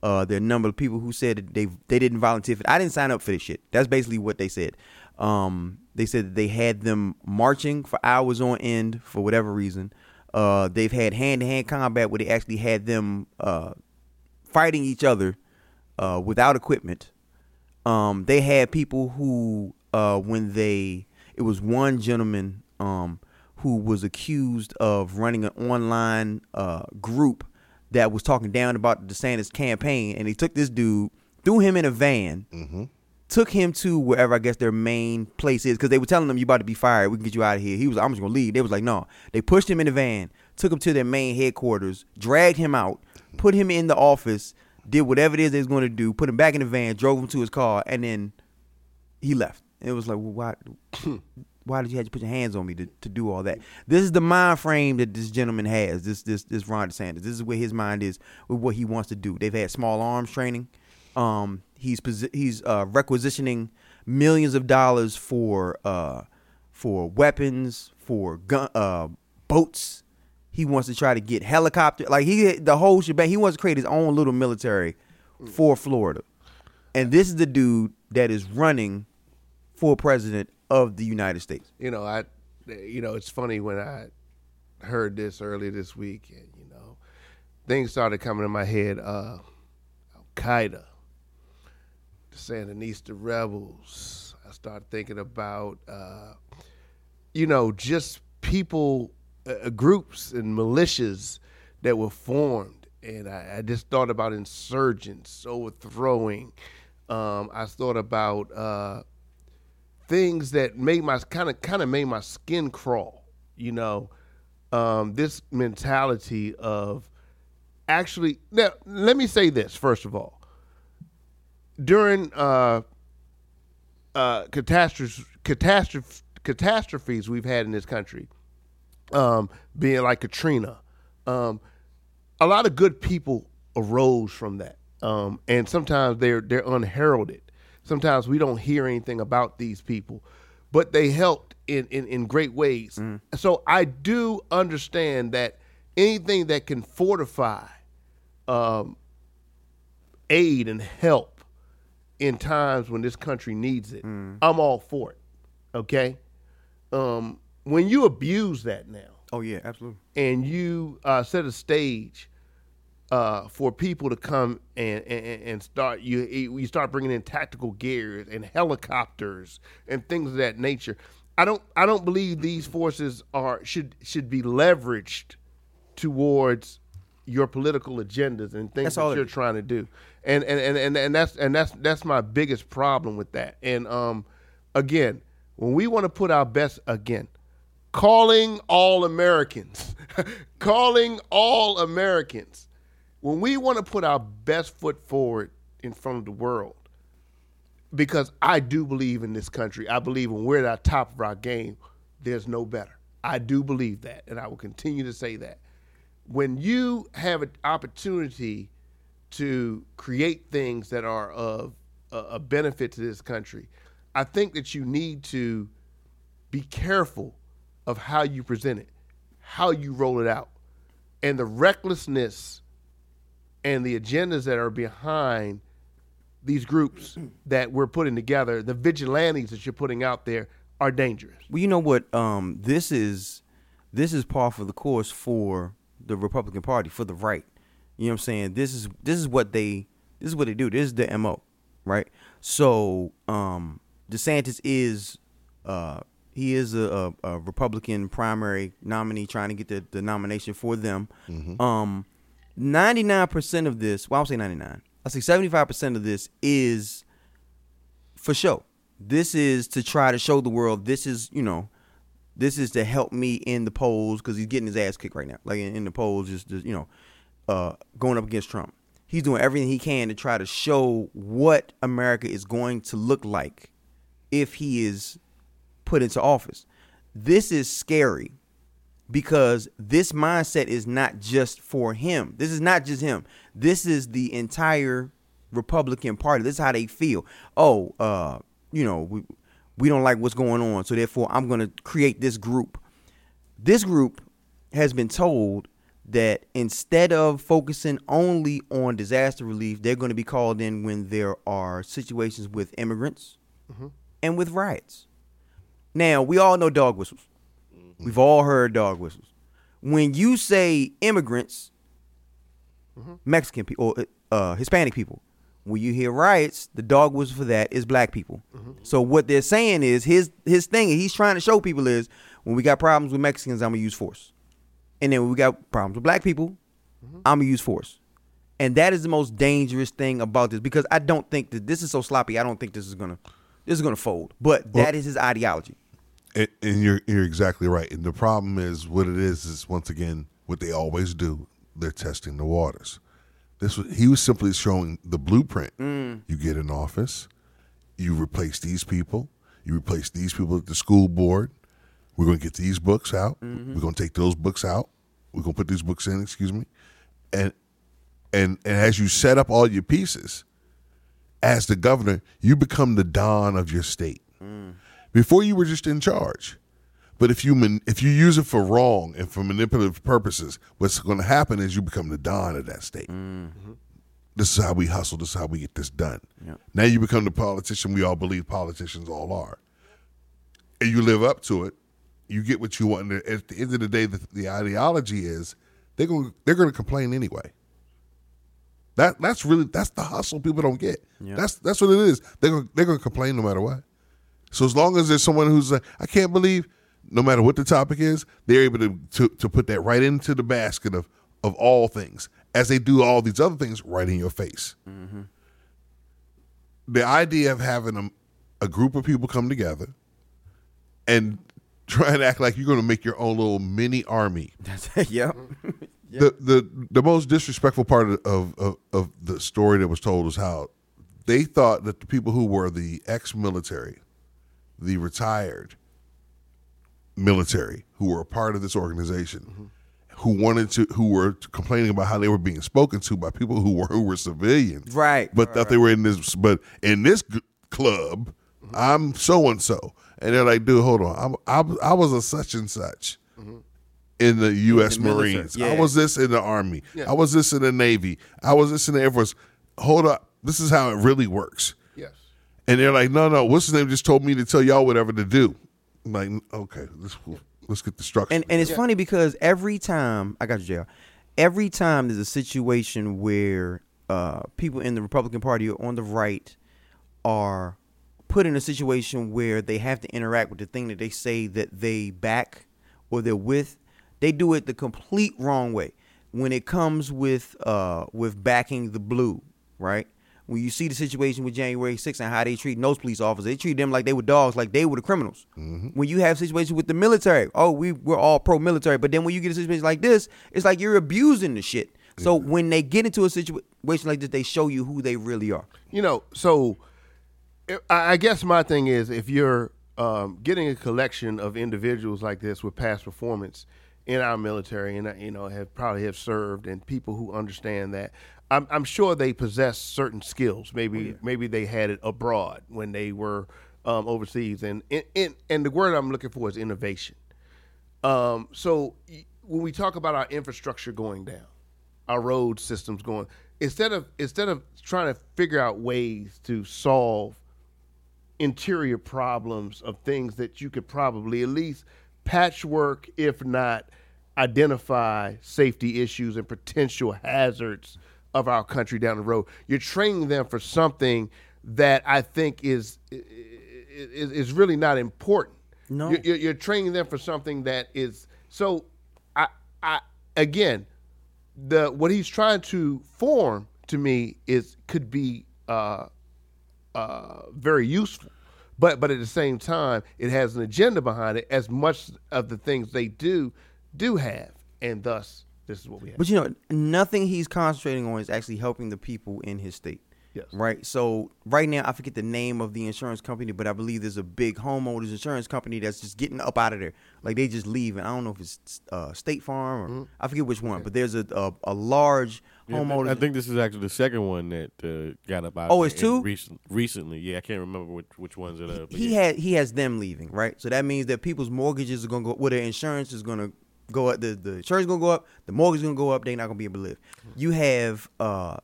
Uh, there are a number of people who said they they didn't volunteer for. I didn't sign up for this shit. That's basically what they said. Um, they said that they had them marching for hours on end for whatever reason. Uh, they've had hand to hand combat where they actually had them uh, fighting each other uh, without equipment. Um, they had people who, uh, when they, it was one gentleman um, who was accused of running an online uh, group that was talking down about the DeSantis campaign, and they took this dude, threw him in a van, took him to wherever I guess their main place is, because they were telling him you about to be fired, we can get you out of here. He was, I'm just gonna leave. They was like, no. They pushed him in the van, took him to their main headquarters, dragged him out, put him in the office, did whatever it is they was going to do, put him back in the van, drove him to his car, and then he left. And it was like, well, why? Why did you have to put your hands on me to, to do all that? This is the mind frame that this gentleman has. This this this Ron DeSantis. This is where his mind is with what he wants to do. They've had small arms training. Um, he's he's uh, requisitioning millions of dollars for uh, for weapons, for gun, uh, boats. He wants to try to get helicopter. Like he the whole shebang. He wants to create his own little military for Florida. And this is the dude that is running for president of the United States. you know, I, you know, it's funny when I heard this earlier this week, and you know, things started coming in my head. Uh, Al Qaeda, the Sandinista rebels. I started thinking about, uh, you know, just people, uh, groups and militias that were formed, and I, I just thought about insurgents overthrowing. Um, I thought about. Things that made my kind of kind of made my skin crawl. You know, um, this mentality of actually. Now, let me say this first of all. During uh, uh, catastrophes, catastrophe, catastrophes we've had in this country, um, being like Katrina, um, a lot of good people arose from that, um, and sometimes they're they're unheralded. Sometimes we don't hear anything about these people, but they helped in in, in great ways. So I do understand that anything that can fortify um, aid and help in times when this country needs it, I'm all for it. Okay, um, when you abuse that now Oh yeah, absolutely. and you uh, set a stage uh, for people to come and, and, and start you you start bringing in tactical gears and helicopters and things of that nature. I don't I don't believe these forces are should should be leveraged towards your political agendas and things That's that you're trying to do. And and, and, and and that's and that's that's my biggest problem with that. And um again, when we want to put our best again, calling all Americans, calling all Americans. When we want to put our best foot forward in front of the world, because I do believe in this country. I believe when we're at our top of our game, there's no better. I do believe that, and I will continue to say that. When you have an opportunity to create things that are of a, a benefit to this country, I think that you need to be careful of how you present it, how you roll it out, and the recklessness and the agendas that are behind these groups that we're putting together, the vigilantes that you're putting out there are dangerous. Well, you know what? Um, this is this is par for the course for the Republican Party for the right. You know what I'm saying? This is this is what they this is what they do. This is the mo, right? So um, DeSantis is uh, he is a, a, a Republican primary nominee trying to get the, the nomination for them. Um, 99% of this, well, I'll say 99. I'll say 75% of this is for show. This is to try to show the world this is, you know, this is to help me in the polls because he's getting his ass kicked right now. Like in, in the polls, just, just you know, uh, going up against Trump. He's doing everything he can to try to show what America is going to look like if he is put into office. This is scary because this mindset is not just for him. This is not just him. This is the entire Republican Party. This is how they feel. Oh, uh, you know, we we don't like what's going on, so therefore I'm going to create this group. This group has been told that instead of focusing only on disaster relief, they're going to be called in when there are situations with immigrants and with riots. Now, we all know dog whistles. We've all heard dog whistles. When you say immigrants, mm-hmm. Mexican people, or uh, Hispanic people, when you hear riots, the dog whistle for that is black people. Mm-hmm. So what they're saying is his his thing, he's trying to show people is when we got problems with Mexicans, I'm gonna use force, and then when we got problems with black people, mm-hmm. I'm gonna use force. And that is the most dangerous thing about this because I don't think that this is so sloppy. I don't think this is gonna this is gonna fold. But that is his ideology. And, and you're you're exactly right. And the problem is what it is is once again what they always do. They're testing the waters. This was, he was simply showing the blueprint. Mm. You get in office, you replace these people, you replace these people at the school board. We're going to get these books out. Mm-hmm. We're going to take those books out. We're going to put these books in. Excuse me, and and and as you set up all your pieces, as the governor, you become the don of your state. Mm. Before you were just in charge, but if you man, if you use it for wrong and for manipulative purposes, what's going to happen is you become the don of that state. Mm-hmm. This is how we hustle. This is how we get this done. Now you become the politician we all believe politicians all are, and you live up to it. You get what you want. And at the end of the day, the, the ideology is they're going they're going to complain anyway. That that's really that's the hustle people don't get. That's that's what it is. They're gonna, they're going to complain no matter what. So as long as there's someone who's like, I can't believe, no matter what the topic is, they're able to to, to put that right into the basket of of all things, as they do all these other things right in your face. Mm-hmm. The idea of having a, a group of people come together and try and act like you're going to make your own little mini army yep. the the the most disrespectful part of, of of the story that was told was how they thought that the people who were the ex-military, the retired military, who were a part of this organization, mm-hmm. who wanted to, who were complaining about how they were being spoken to by people who were who were civilians, Right. But thought they were in this, but in this g- club, mm-hmm. I'm so and so, and they're like, dude, hold on, I'm, I, I was a such and such mm-hmm. in the U.S. the Marines. yeah. I was this in the Army. I was this in the Navy. I was this in the Air Force. Hold up, this is how it really works. Yes. And they're like, no, no, what's his name just told me to tell y'all whatever to do. I'm like, okay, let's let's get the structure. And and it's funny because every time I got you, jail. Every time there's a situation where uh, people in the Republican Party or on the right are put in a situation where they have to interact with the thing that they say that they back or they're with, they do it the complete wrong way. When it comes with uh, with backing the blue, right? When you see the situation with January 6th and how they treat those police officers, they treat them like they were dogs, like they were the criminals. When you have situations with the military, oh, we we're all pro military, but then when you get a situation like this, it's like you're abusing the shit. So when they get into a situation like this, they show you who they really are. You know, so I guess my thing is if you're um, getting a collection of individuals like this with past performance in our military and you know have probably have served and people who understand that, I'm, I'm sure they possess certain skills. Maybe maybe they had it abroad when they were um, overseas, and, and and and the word I'm looking for is innovation. Um, so when we talk about our infrastructure going down, our road systems going, instead of instead of trying to figure out ways to solve interior problems of things that you could probably at least patchwork, if not identify safety issues and potential hazards of our country down the road. You're training them for something that I think is is, is really not important. No. You're- you're, you're training them for something that is so. I I again, the what he's trying to form to me is could be uh, uh, very useful. But but at the same time, it has an agenda behind it. As much of the things they do do have, and thus this is what we have. But you know, nothing he's concentrating on is actually helping the people in his state. Yes. Right. So right now, I forget the name of the insurance company, but I believe there's a big homeowners insurance company that's just getting up out of there. Like they just leave, and I don't know if it's uh, State Farm or Mm-hmm. I forget which one. But there's a a, a large Yeah, homeowners. I think this is actually the second one that uh, got up out. Oh, it's two? Recent, recently, yeah, I can't remember which which ones it are. but he yeah. had he has them leaving, right? So that means that people's mortgages are gonna go, well, their insurance is gonna go up. The the is gonna go up. The mortgage is gonna go up. They're not gonna be able to live. You have uh,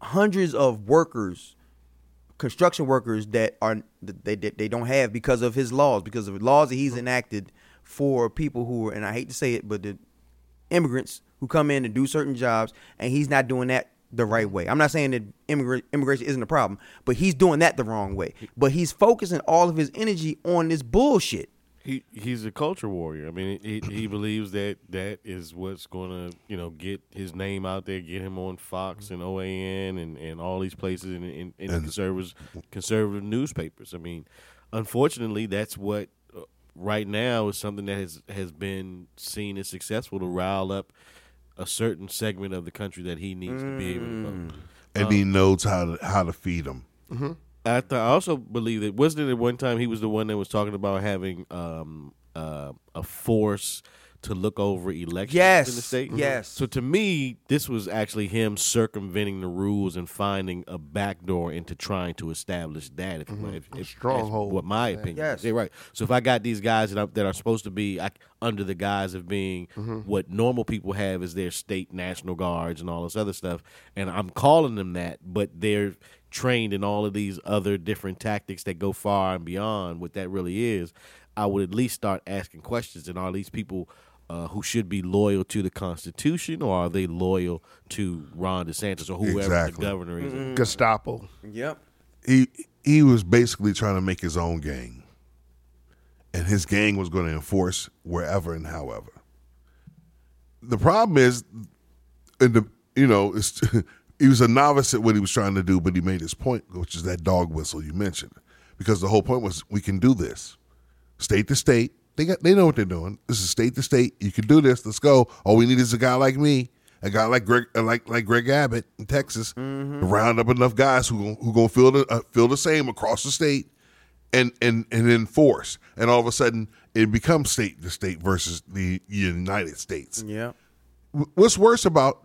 hundreds of workers, construction workers that are they, they they don't have because of his laws, because of laws that he's enacted for people who are, and I hate to say it, but the immigrants who come in and do certain jobs, and he's not doing that the right way. I'm not saying that immigra- immigration isn't a problem, but he's doing that the wrong way. But he's focusing all of his energy on this bullshit. He he's a culture warrior. I mean, he he believes that that is what's going to you know get his name out there, get him on Fox and OAN and, and all these places in in, in the And- conservatives conservative newspapers. I mean, unfortunately, that's what uh, right now is something that has has been seen as successful to rile up a certain segment of the country that he needs to be able to vote. and he knows how to how to feed them. I, th- I also believe that wasn't it at one time he was the one that was talking about having um, uh, a force to look over elections Yes, in the state. yes. So to me, this was actually him circumventing the rules and finding a backdoor into trying to establish that. If, if, if stronghold. what my opinion. Yes. is. Yeah, right. So if I got these guys that are, that are supposed to be like, under the guise of being what normal people have as their state national guards and all this other stuff, and I'm calling them that, but they're trained in all of these other different tactics that go far and beyond what that really is, I would at least start asking questions. And are these people uh, who should be loyal to the Constitution, or are they loyal to Ron DeSantis or whoever Exactly. the governor is? Gestapo. Yep. He he was basically trying to make his own gang, and his gang was going to enforce wherever and however. The problem is, in the you know, it's, he was a novice at what he was trying to do, but he made his point, which is that dog whistle you mentioned, because the whole point was we can do this, state to state. They got they know what they're doing. This is state to state. You can do this. Let's go. All we need is a guy like me, a guy like Greg, uh, like like Greg Abbott in Texas, to round up enough guys who who gonna feel the uh, feel the same across the state, and and and enforce. And all of a sudden, it becomes state to state versus the United States. Yeah. What's worse about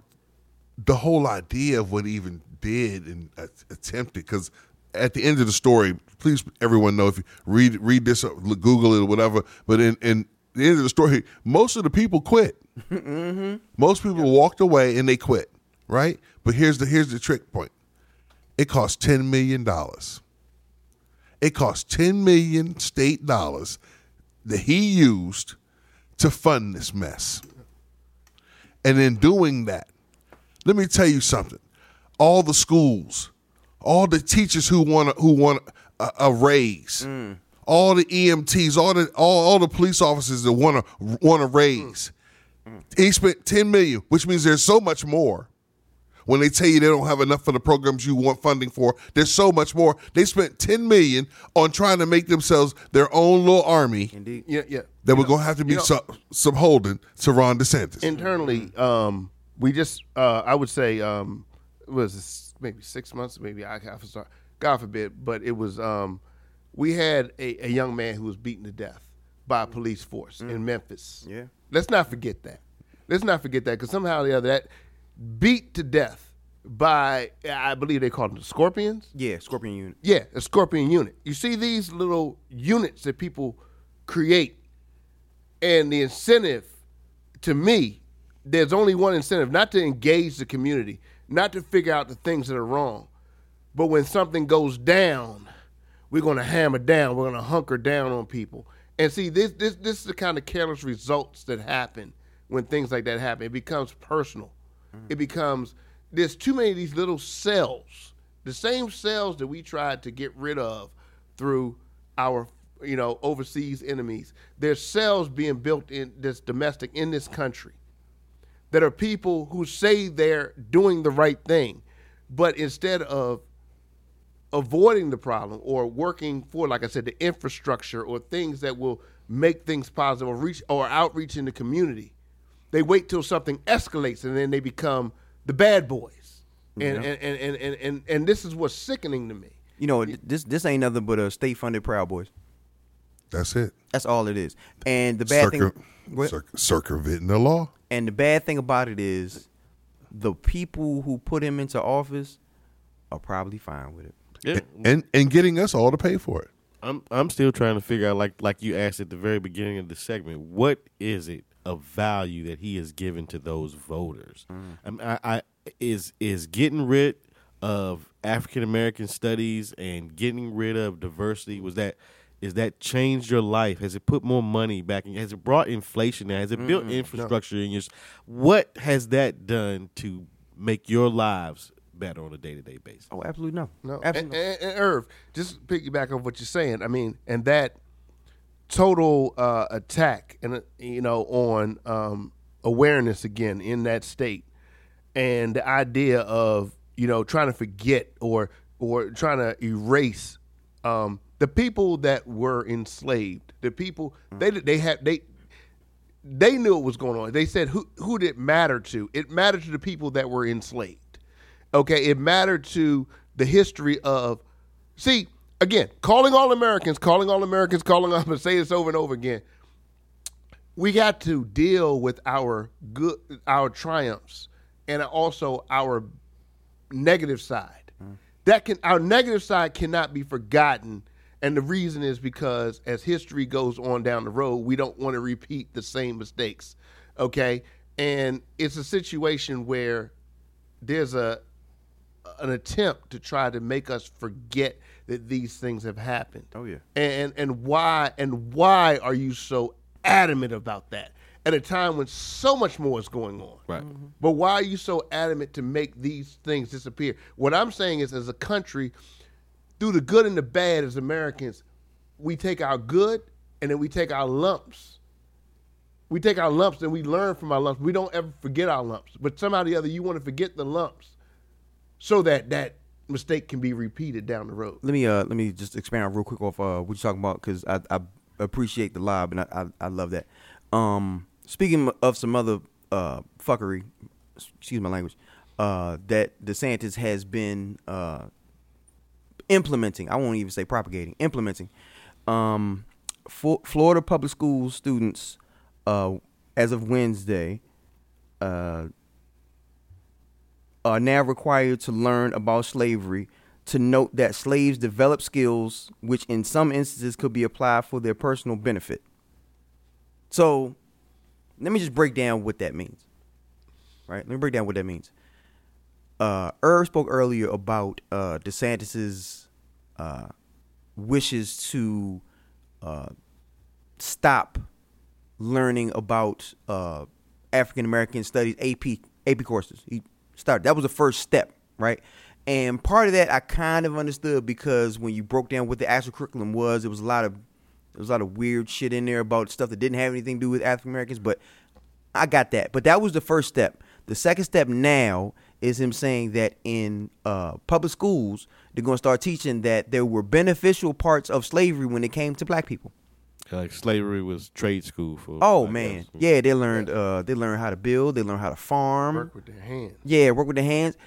the whole idea of what he even did and uh, attempted? Because at the end of the story, please everyone know if you read read this, or Google it or whatever. But in in the end of the story, most of the people quit. Most people walked away and they quit. Right. But here's the here's the trick point. It cost ten million dollars. It cost ten million state dollars that he used to fund this mess. And in doing that, let me tell you something. All the schools, all the teachers who want who want a, a raise, all the EMTs, all the all, all the police officers that want to want a raise. He spent 10 million, which means there's so much more. When they tell you they don't have enough for the programs you want funding for, there's so much more. They spent 10 million on trying to make themselves their own little army Indeed. Yeah, yeah. that were going to have to be you know- sub- subholding to Ron DeSantis. internally, um, we just, uh, I would say, um, it was this maybe six months, maybe I have to start, God forbid, but it was, um, we had a, a young man who was beaten to death by a police force in Memphis. Yeah. Let's not forget that. Let's not forget that because somehow or the other, that beat to death by I believe they called them the Scorpions. Yeah, Scorpion Unit. Yeah, a Scorpion unit. You see these little units that people create, and the incentive to me, there's only one incentive not to engage the community, not to figure out the things that are wrong, but when something goes down, we're going to hammer down, we're going to hunker down on people. And see, this, this, this is the kind of careless results that happen when things like that happen. It becomes personal. Mm-hmm. It becomes, there's too many of these little cells, the same cells that we tried to get rid of through our you know overseas enemies there's cells being built in this domestic in this country that are people who say they're doing the right thing but instead of avoiding the problem or working for like i said the infrastructure or things that will make things positive or reach or outreach in the community they wait till something escalates and then they become the bad boys and Yeah. and, and, and, and, and and this is what's sickening to me You know, this this ain't nothing but a state funded Proud Boys. That's it. That's all it is. And the bad Circum- thing, what- circumventing the law. And the bad thing about it is, the people who put him into office are probably fine with it. Yeah. And and getting us all to pay for it. I'm I'm still trying to figure out like like you asked at the very beginning of the segment, what is it of value that he has given to those voters? Mm. I, mean, I, I is is getting rid of African American studies and getting rid of diversity was that is that changed your life? Has it put more money back in? Has it brought inflation? Has it built infrastructure in your? What has that done to make your lives better on a day to day basis? Oh, absolutely no. No, and, absolutely. and, and Irv, just piggyback on what you're saying. I mean, and that total uh, attack and uh, you know on um, awareness again in that state, and the idea of you know trying to forget or or trying to erase um, the people that were enslaved, the people they they had they they knew what was going on. They said who who did it matter to? It mattered to the people that were enslaved. Okay, it mattered to the history of see again calling all Americans, calling all Americans, calling all. But say this over and over again. We got to deal with our good, our triumphs, and also our negative side. Mm. That can our negative side cannot be forgotten. And the reason is because as history goes on down the road, we don't want to repeat the same mistakes. Okay? And it's a situation where there's a an attempt to try to make us forget that these things have happened. Oh, yeah. And and why and why are you so adamant about that at a time when so much more is going on? Right. Mm-hmm. But why are you so adamant to make these things disappear? What I'm saying is, as a country, through the good and the bad, as Americans, we take our good and then we take our lumps. We take our lumps and we learn from our lumps. We don't ever forget our lumps. But somehow or the other, you want to forget the lumps so that that mistake can be repeated down the road. let me uh let me just expand real quick off uh what you're talking about because I, I appreciate the live and I, I I love that. Um, speaking of some other uh fuckery, excuse my language, uh that DeSantis has been uh implementing. I won't even say propagating, implementing. Um, for Florida public school students, uh, as of Wednesday, uh, are now required to learn about slavery to note that slaves developed skills which in some instances could be applied for their personal benefit. So let me just break down what that means. Right? Let me break down what that means. Uh Irv spoke earlier about uh DeSantis's uh wishes to uh stop learning about uh African American studies AP AP courses. He started that was the first step, right? And part of that I kind of understood because when you broke down what the actual curriculum was, it was a lot of there was a lot of weird shit in there about stuff that didn't have anything to do with African Americans, but I got that. But that was the first step. The second step now is him saying that in uh, public schools, they're going to start teaching that there were beneficial parts of slavery when it came to black people. Like slavery was trade school for. Oh black man, guys. yeah, they learned uh, they learned how to build, they learned how to farm, Work with their hands. yeah, work with their hands.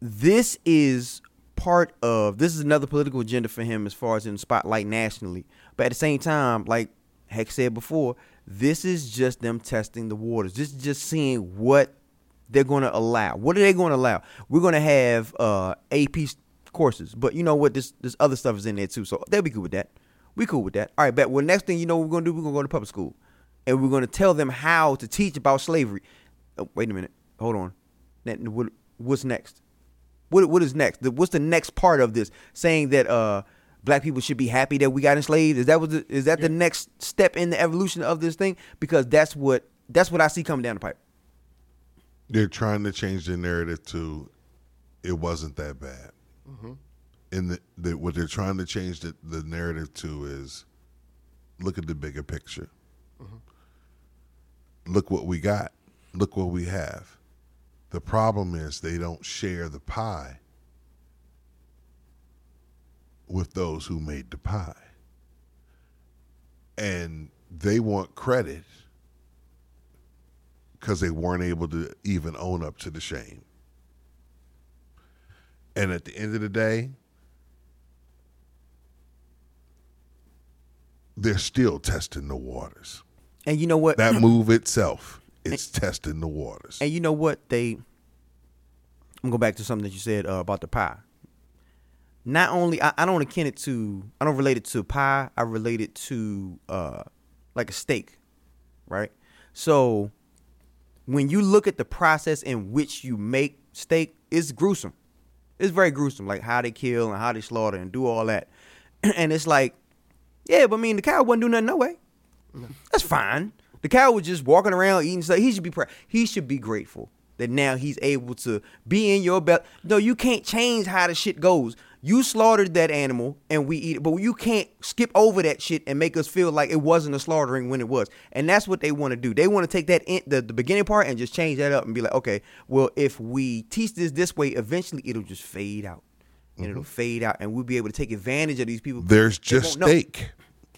This is part of this is another political agenda for him as far as in the spotlight nationally. But at the same time, like Hex said before, this is just them testing the waters. This is just seeing what they're going to allow. What are they going to allow? We're going to have uh, AP courses, but you know what? This this other stuff is in there too, so they'll be cool with that. We cool with that. All right, bet. Well, next thing you know, what we're going to do, we're going to go to public school, and we're going to tell them how to teach about slavery. Oh, wait a minute. Hold on. That- what- What's next? What what is next? The, what's the next part of this? Saying that uh, black people should be happy that we got enslaved. Is that what the, is that the next step in the evolution of this thing? Because that's what that's what I see coming down the pipe. They're trying to change the narrative to it wasn't that bad. Mm-hmm. And the, the, what they're trying to change the, the narrative to is look at the bigger picture. Mm-hmm. Look what we got. Look what we have. The problem is they don't share the pie with those who made the pie. And they want credit because they weren't able to even own up to the shame. And at the end of the day, they're still testing the waters. And you know what? That move itself is testing the waters. And you know what? They. I'm going back to something that you said uh, about the pie. Not only I, I don't akin it to I don't relate it to pie. I relate it to uh, like a steak, right? So when you look at the process in which you make steak, it's gruesome. It's very gruesome, like how they kill and how they slaughter and do all that. and it's like, yeah, but I mean, the cow wasn't doing nothing no way. That's fine. The cow was just walking around eating stuff. He should be proud. He should be grateful that now he's able to be in your belly. No, you can't change how the shit goes. You slaughtered that animal and we eat it, but you can't skip over that shit and make us feel like it wasn't a slaughtering when it was. And that's what they want to do. They want to take that in, the, the beginning part and just change that up and be like, okay, well, if we teach this this way, eventually it'll just fade out. And it'll mm-hmm. fade out, and we'll be able to take advantage of these people. There's just steak,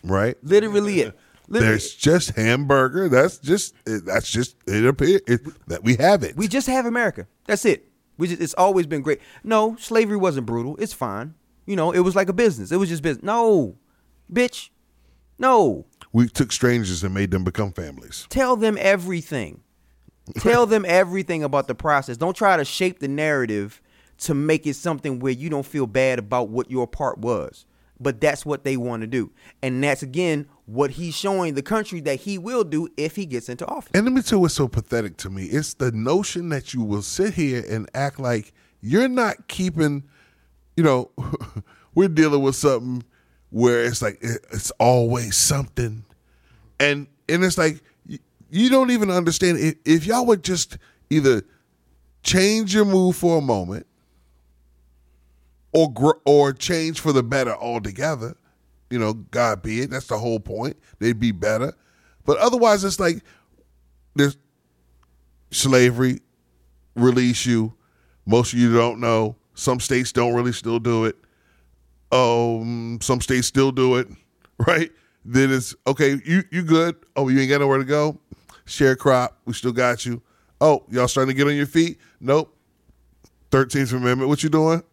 right? Literally it. Literally. There's just hamburger. That's just that's just it appears it, that we have it. We just have America. That's it. We just it's always been great. No, slavery wasn't brutal. It's fine. You know, it was like a business. It was just business. No, bitch. No. we took strangers and made them become families. Tell them everything. Tell them everything about the process. Don't try to shape the narrative to make it something where you don't feel bad about what your part was. But that's what they want to do. And that's again what he's showing the country that he will do if he gets into office. And let me tell you what's so pathetic to me. It's the notion that you will sit here and act like you're not keeping, you know, we're dealing with something where it's like it's always something. And and it's like you don't even understand if, if y'all would just either change your move for a moment or or change for the better altogether. You know, God be it. That's the whole point. They'd be better. But otherwise, it's like there's slavery, release you. Most of you don't know. Some states don't really still do it. Um, some states still do it, right? Then it's okay. You you good? Oh, you ain't got nowhere to go. Share crop. We still got you. Oh, y'all starting to get on your feet? Nope. Thirteenth Amendment. What you doing?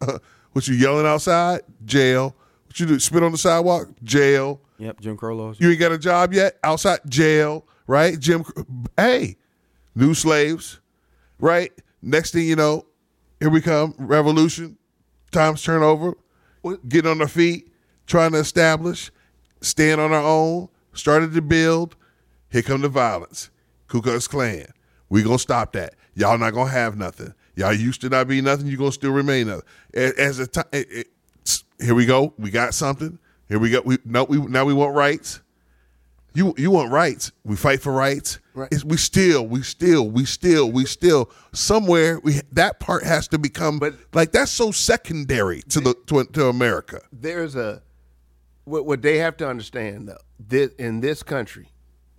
what you yelling outside? Jail. What you do? Spit on the sidewalk? Jail. Yep, Jim Crow laws. You ain't got a job yet? Outside jail, right? Jim, hey, new slaves, right? Next thing you know, here we come, revolution, times turn over, getting on our feet, trying to establish, stand on our own, started to build. Here come the violence. Ku Klux Klan. We gonna stop that. Y'all not gonna have nothing. Y'all used to not be nothing. You're gonna still remain nothing. A- As a time, here we go. We got something. Here we go. We no. We now we want rights. You you want rights. We fight for rights. Right. It's, we still, we still, we still, we still. Somewhere we that part has to become. But- like that's so secondary to the to, to America. there's a what what they have to understand though this in this country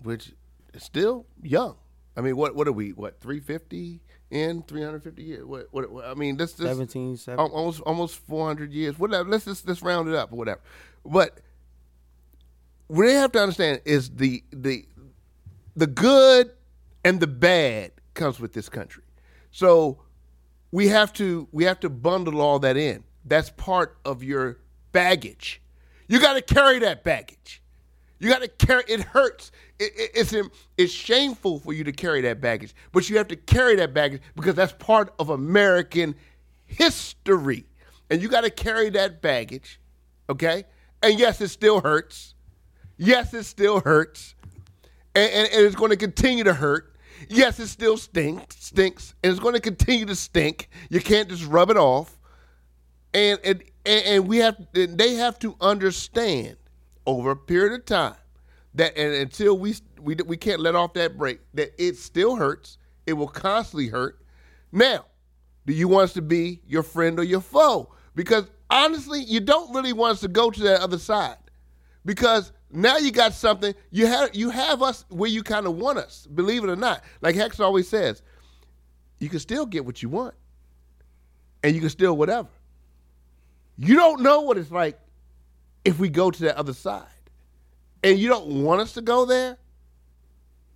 which is still young i mean what what are we what 350 in 350 years what what, what i mean this this 17, 17. almost almost 400 years whatever let's just let's round it up or whatever but what they have to understand is the the the good and the bad comes with this country so we have to we have to bundle all that in. That's part of your baggage. You got to carry that baggage. You got to carry. It hurts. It, it, it's it's shameful for you to carry that baggage, but you have to carry that baggage because that's part of American history, and you got to carry that baggage. Okay, and yes, it still hurts. Yes, it still hurts, and, and, and it's going to continue to hurt. Yes, it still stinks, stinks, and it's going to continue to stink. You can't just rub it off, and and and we have they have to understand over a period of time that and until we we we can't let off that break that it still hurts. It will constantly hurt. Now, do you want us to be your friend or your foe? Because honestly, you don't really want us to go to that other side. Because now you got something you have you have us where you kind of want us, believe it or not. Like Hex always says, you can still get what you want. And you can still whatever. You don't know what it's like if we go to that other side. And you don't want us to go there,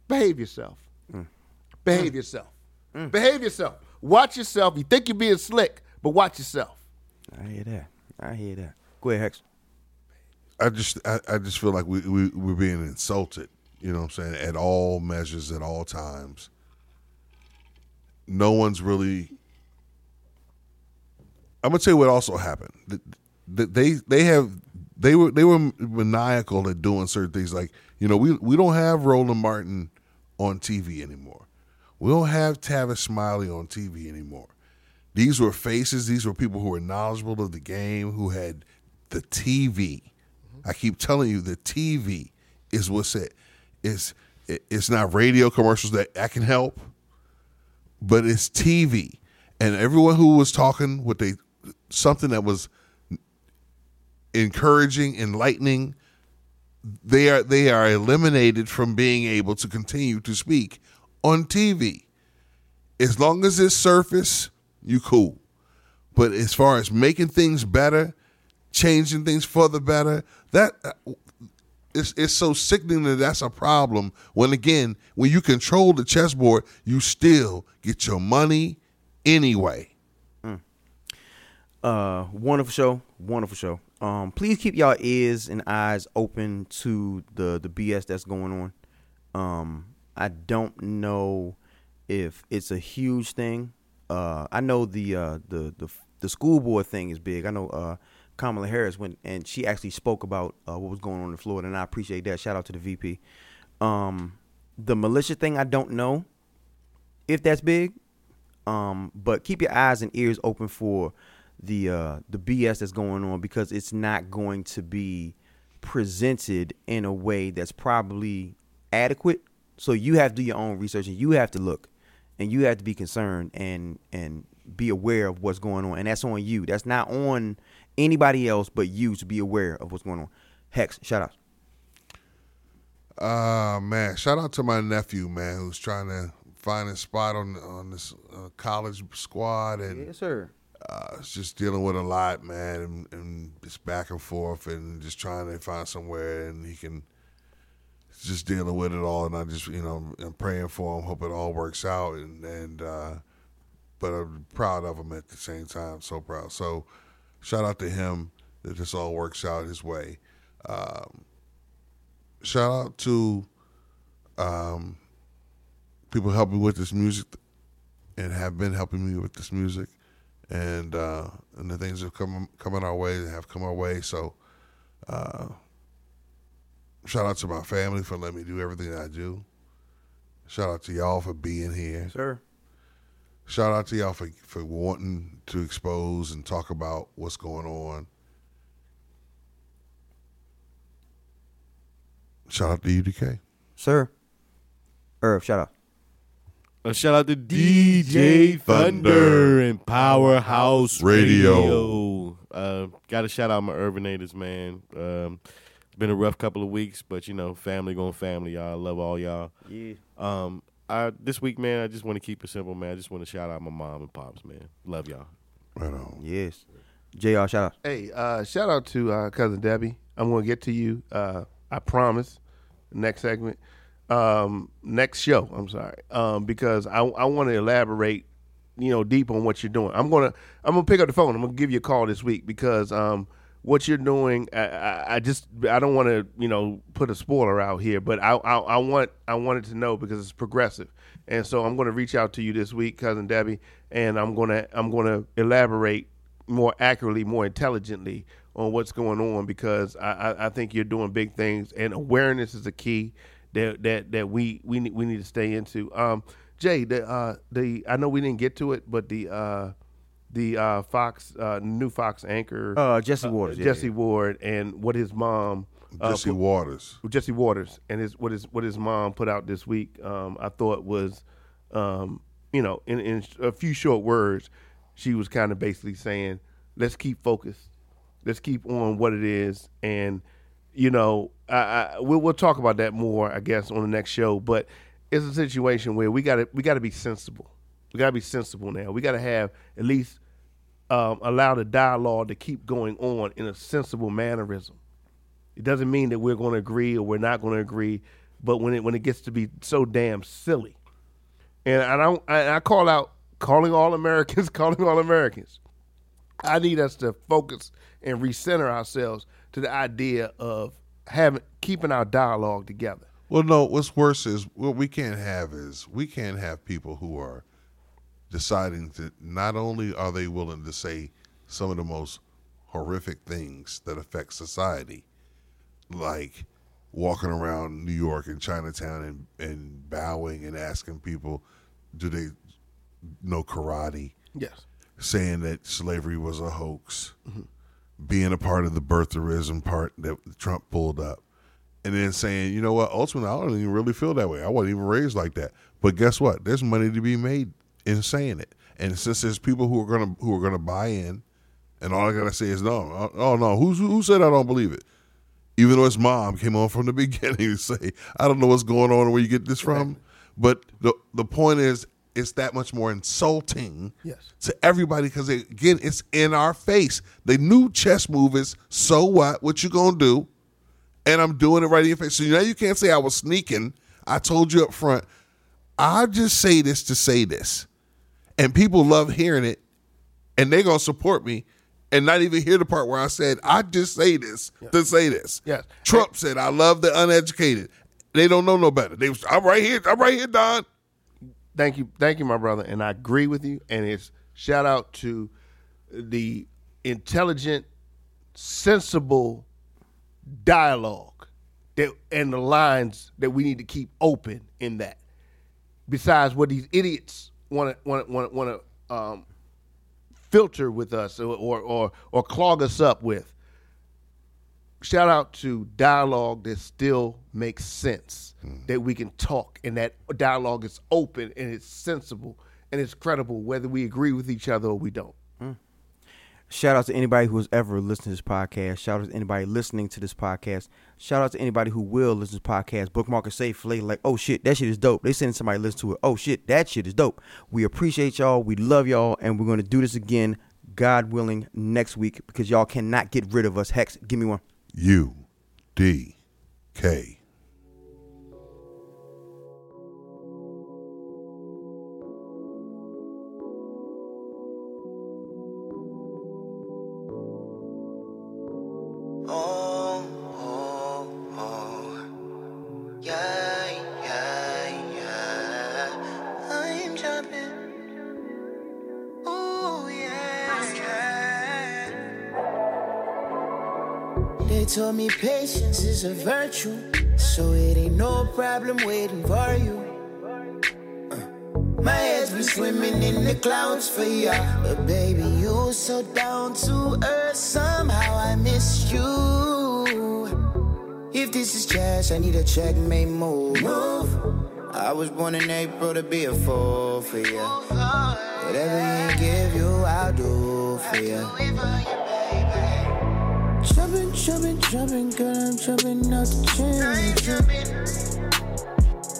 behave yourself. Mm. Behave mm. yourself. Mm. Behave yourself. Watch yourself. You think you're being slick, but watch yourself. I hear that. I hear that. Go ahead, Hex. I just I, I just feel like we, we we're being insulted. You know what I'm saying? At all measures, at all times. No one's really. I'm gonna tell you what also happened. Th- th- They they have they were they were maniacal at doing certain things. Like you know we we don't have Roland Martin on TV anymore. We don't have Tavis Smiley on TV anymore. These were faces. These were people who were knowledgeable of the game, who had the TV. Mm-hmm. I keep telling you, the TV is what's it. It's it- it's not radio commercials that I can help, but it's TV. And everyone who was talking with they something that was encouraging, enlightening, they are they are eliminated from being able to continue to speak on TV. As long as it's surface, you cool. But as far as making things better, changing things for the better, that it's it's so sickening that that's a problem. When again, when you control the chessboard, you still get your money anyway. Uh, wonderful show, wonderful show. Um, please keep y'all ears and eyes open to the the BS that's going on. Um, I don't know if it's a huge thing. Uh, I know the uh the the the school board thing is big. I know uh Kamala Harris went and she actually spoke about uh, what was going on in Florida, and I appreciate that. Shout out to the VP. Um, the militia thing, I don't know if that's big. Um, but keep your eyes and ears open for the uh, the BS that's going on because it's not going to be presented in a way that's probably adequate. So you have to do your own research and you have to look and you have to be concerned and and be aware of what's going on. And that's on you. That's not on anybody else but you to be aware of what's going on. Hex, shout out. Uh man, shout out to my nephew, man, who's trying to find a spot on on this uh, college squad and Yes, sir. Uh, just dealing with a lot, man, and, and just back and forth and just trying to find somewhere and he can just dealing with it all. And I just, you know, I'm praying for him, hope it all works out. And, and, uh, but I'm proud of him at the same time, so proud. So shout out to him that this all works out his way. Um, shout out to um, people helping with this music and have been helping me with this music and uh, and the things that have come coming our way have come our way. So, uh, shout out to my family for letting me do everything I do. Shout out to y'all for being here. Sir. Shout out to y'all for for wanting to expose and talk about what's going on. Shout out to UDK. Sir. Irv, shout out. A shout out to DJ Thunder and Powerhouse Radio. Radio. Uh, Got to shout out my Urbanators, man. Um, it's been a rough couple of weeks, but you know, family going family, y'all. I love all y'all. Yeah. Um, I this week, man, I just want to keep it simple, man. I just want to shout out my mom and pops, man. Love y'all. Right on. Yes. JR, shout out. Hey, uh, shout out to uh, cousin Debbie. I'm going to get to you. Uh, I promise. Next segment, um, next show. I'm sorry, um, because I I want to elaborate, you know, deep on what you're doing. I'm gonna I'm gonna pick up the phone. I'm gonna give you a call this week because um, what you're doing. I, I, I just I don't want to you know put a spoiler out here, but I, I I want I wanted to know because it's progressive, and so I'm to reach out to you this week, cousin Debbie, and I'm gonna I'm gonna elaborate more accurately, more intelligently on what's going on because I, I, I think you're doing big things, and awareness is a key that that that we we need, we need to stay into. Um, Jay, the uh, the I know we didn't get to it, but the uh, the uh, Fox uh, new Fox anchor Uh, Jesse Watters. yeah, Jesse yeah. Ward and what his mom uh, Jesse put- Watters. Jesse Watters and his what his what his mom put out this week. Um, I thought was, um, you know, in, in a few short words, she was kind of basically saying, "Let's keep focused. Let's keep on what it is." And you know, I, I we'll, we'll talk about that more, I guess, on the next show. But it's a situation where we got to we got to be sensible. We got to be sensible now. We got to have at least um, allow the dialogue to keep going on in a sensible mannerism. It doesn't mean that we're going to agree or we're not going to agree, but when it when it gets to be so damn silly, and I don't, I, I call out calling all Americans, calling all Americans. I need us to focus and recenter ourselves to the idea of having keeping our dialogue together. Well, no. What's worse is what we can't have is we can't have people who are deciding to not only are they willing to say some of the most horrific things that affect society, like walking around New York and Chinatown and, and bowing and asking people, do they know karate? Yes. saying that slavery was a hoax, mm-hmm. Being a part of the birtherism part that Trump pulled up, and then saying, you know what, ultimately, I don't even really feel that way. I wasn't even raised like that. But guess what? There's money to be made in saying it, and since there's people who are gonna who are gonna buy in, and all I gotta say is no, oh no, who's who said I don't believe it? Even though his mom came on from the beginning to say, I don't know what's going on and where you get this from. But the the point is, it's that much more insulting Yes. to everybody because again, it's in our face. The new chess move is so what? What you gonna do? And I'm doing it right in your face. So now you can't say I was sneaking. I told you up front. I just say this to say this, and people love hearing it, and they're gonna support me, and not even hear the part where I said I just say this to say this. Yes. Trump said I love the uneducated. They don't know no better. They was, I'm right here. I'm right here, Don. Thank you, thank you, my brother, and I agree with you. And it's shout out to the intelligent, sensible dialogue that and the lines that we need to keep open in that. Besides what these idiots want to want want want to um, filter with us or, or or or clog us up with. Shout out to dialogue that still makes sense, hmm. that we can talk, and that dialogue is open and it's sensible and it's credible, whether we agree with each other or we don't. Hmm. Shout out to anybody who has ever listened to this podcast. Shout out to anybody listening to this podcast. Shout out to anybody who will listen to this podcast. Bookmark and save later. Like, oh shit, that shit is dope. They send somebody to listen to it. Oh shit, that shit is dope. We appreciate y'all. We love y'all, and we're gonna do this again, God willing, next week because y'all cannot get rid of us. Hex, give me one. U D K. is a virtue, so it ain't no problem waiting for you. Uh, My head's been swimming in the clouds for ya, but baby, you're so down to earth. Somehow I miss you. If this is chess, I need a checkmate move. Move. I was born in April to be a fool for you. Whatever you give you, I'll do for you. Jumping, girl, I'm jumping out the gym.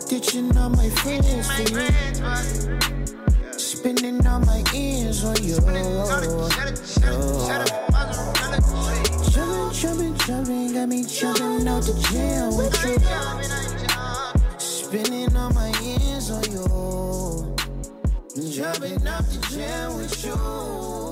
Ditching all my friends for you. Spinning all my ends on you. Jumping, jumping, jumping, got me jumping out the gym with you. Spinning all my ends on you. Jumping out the gym with you.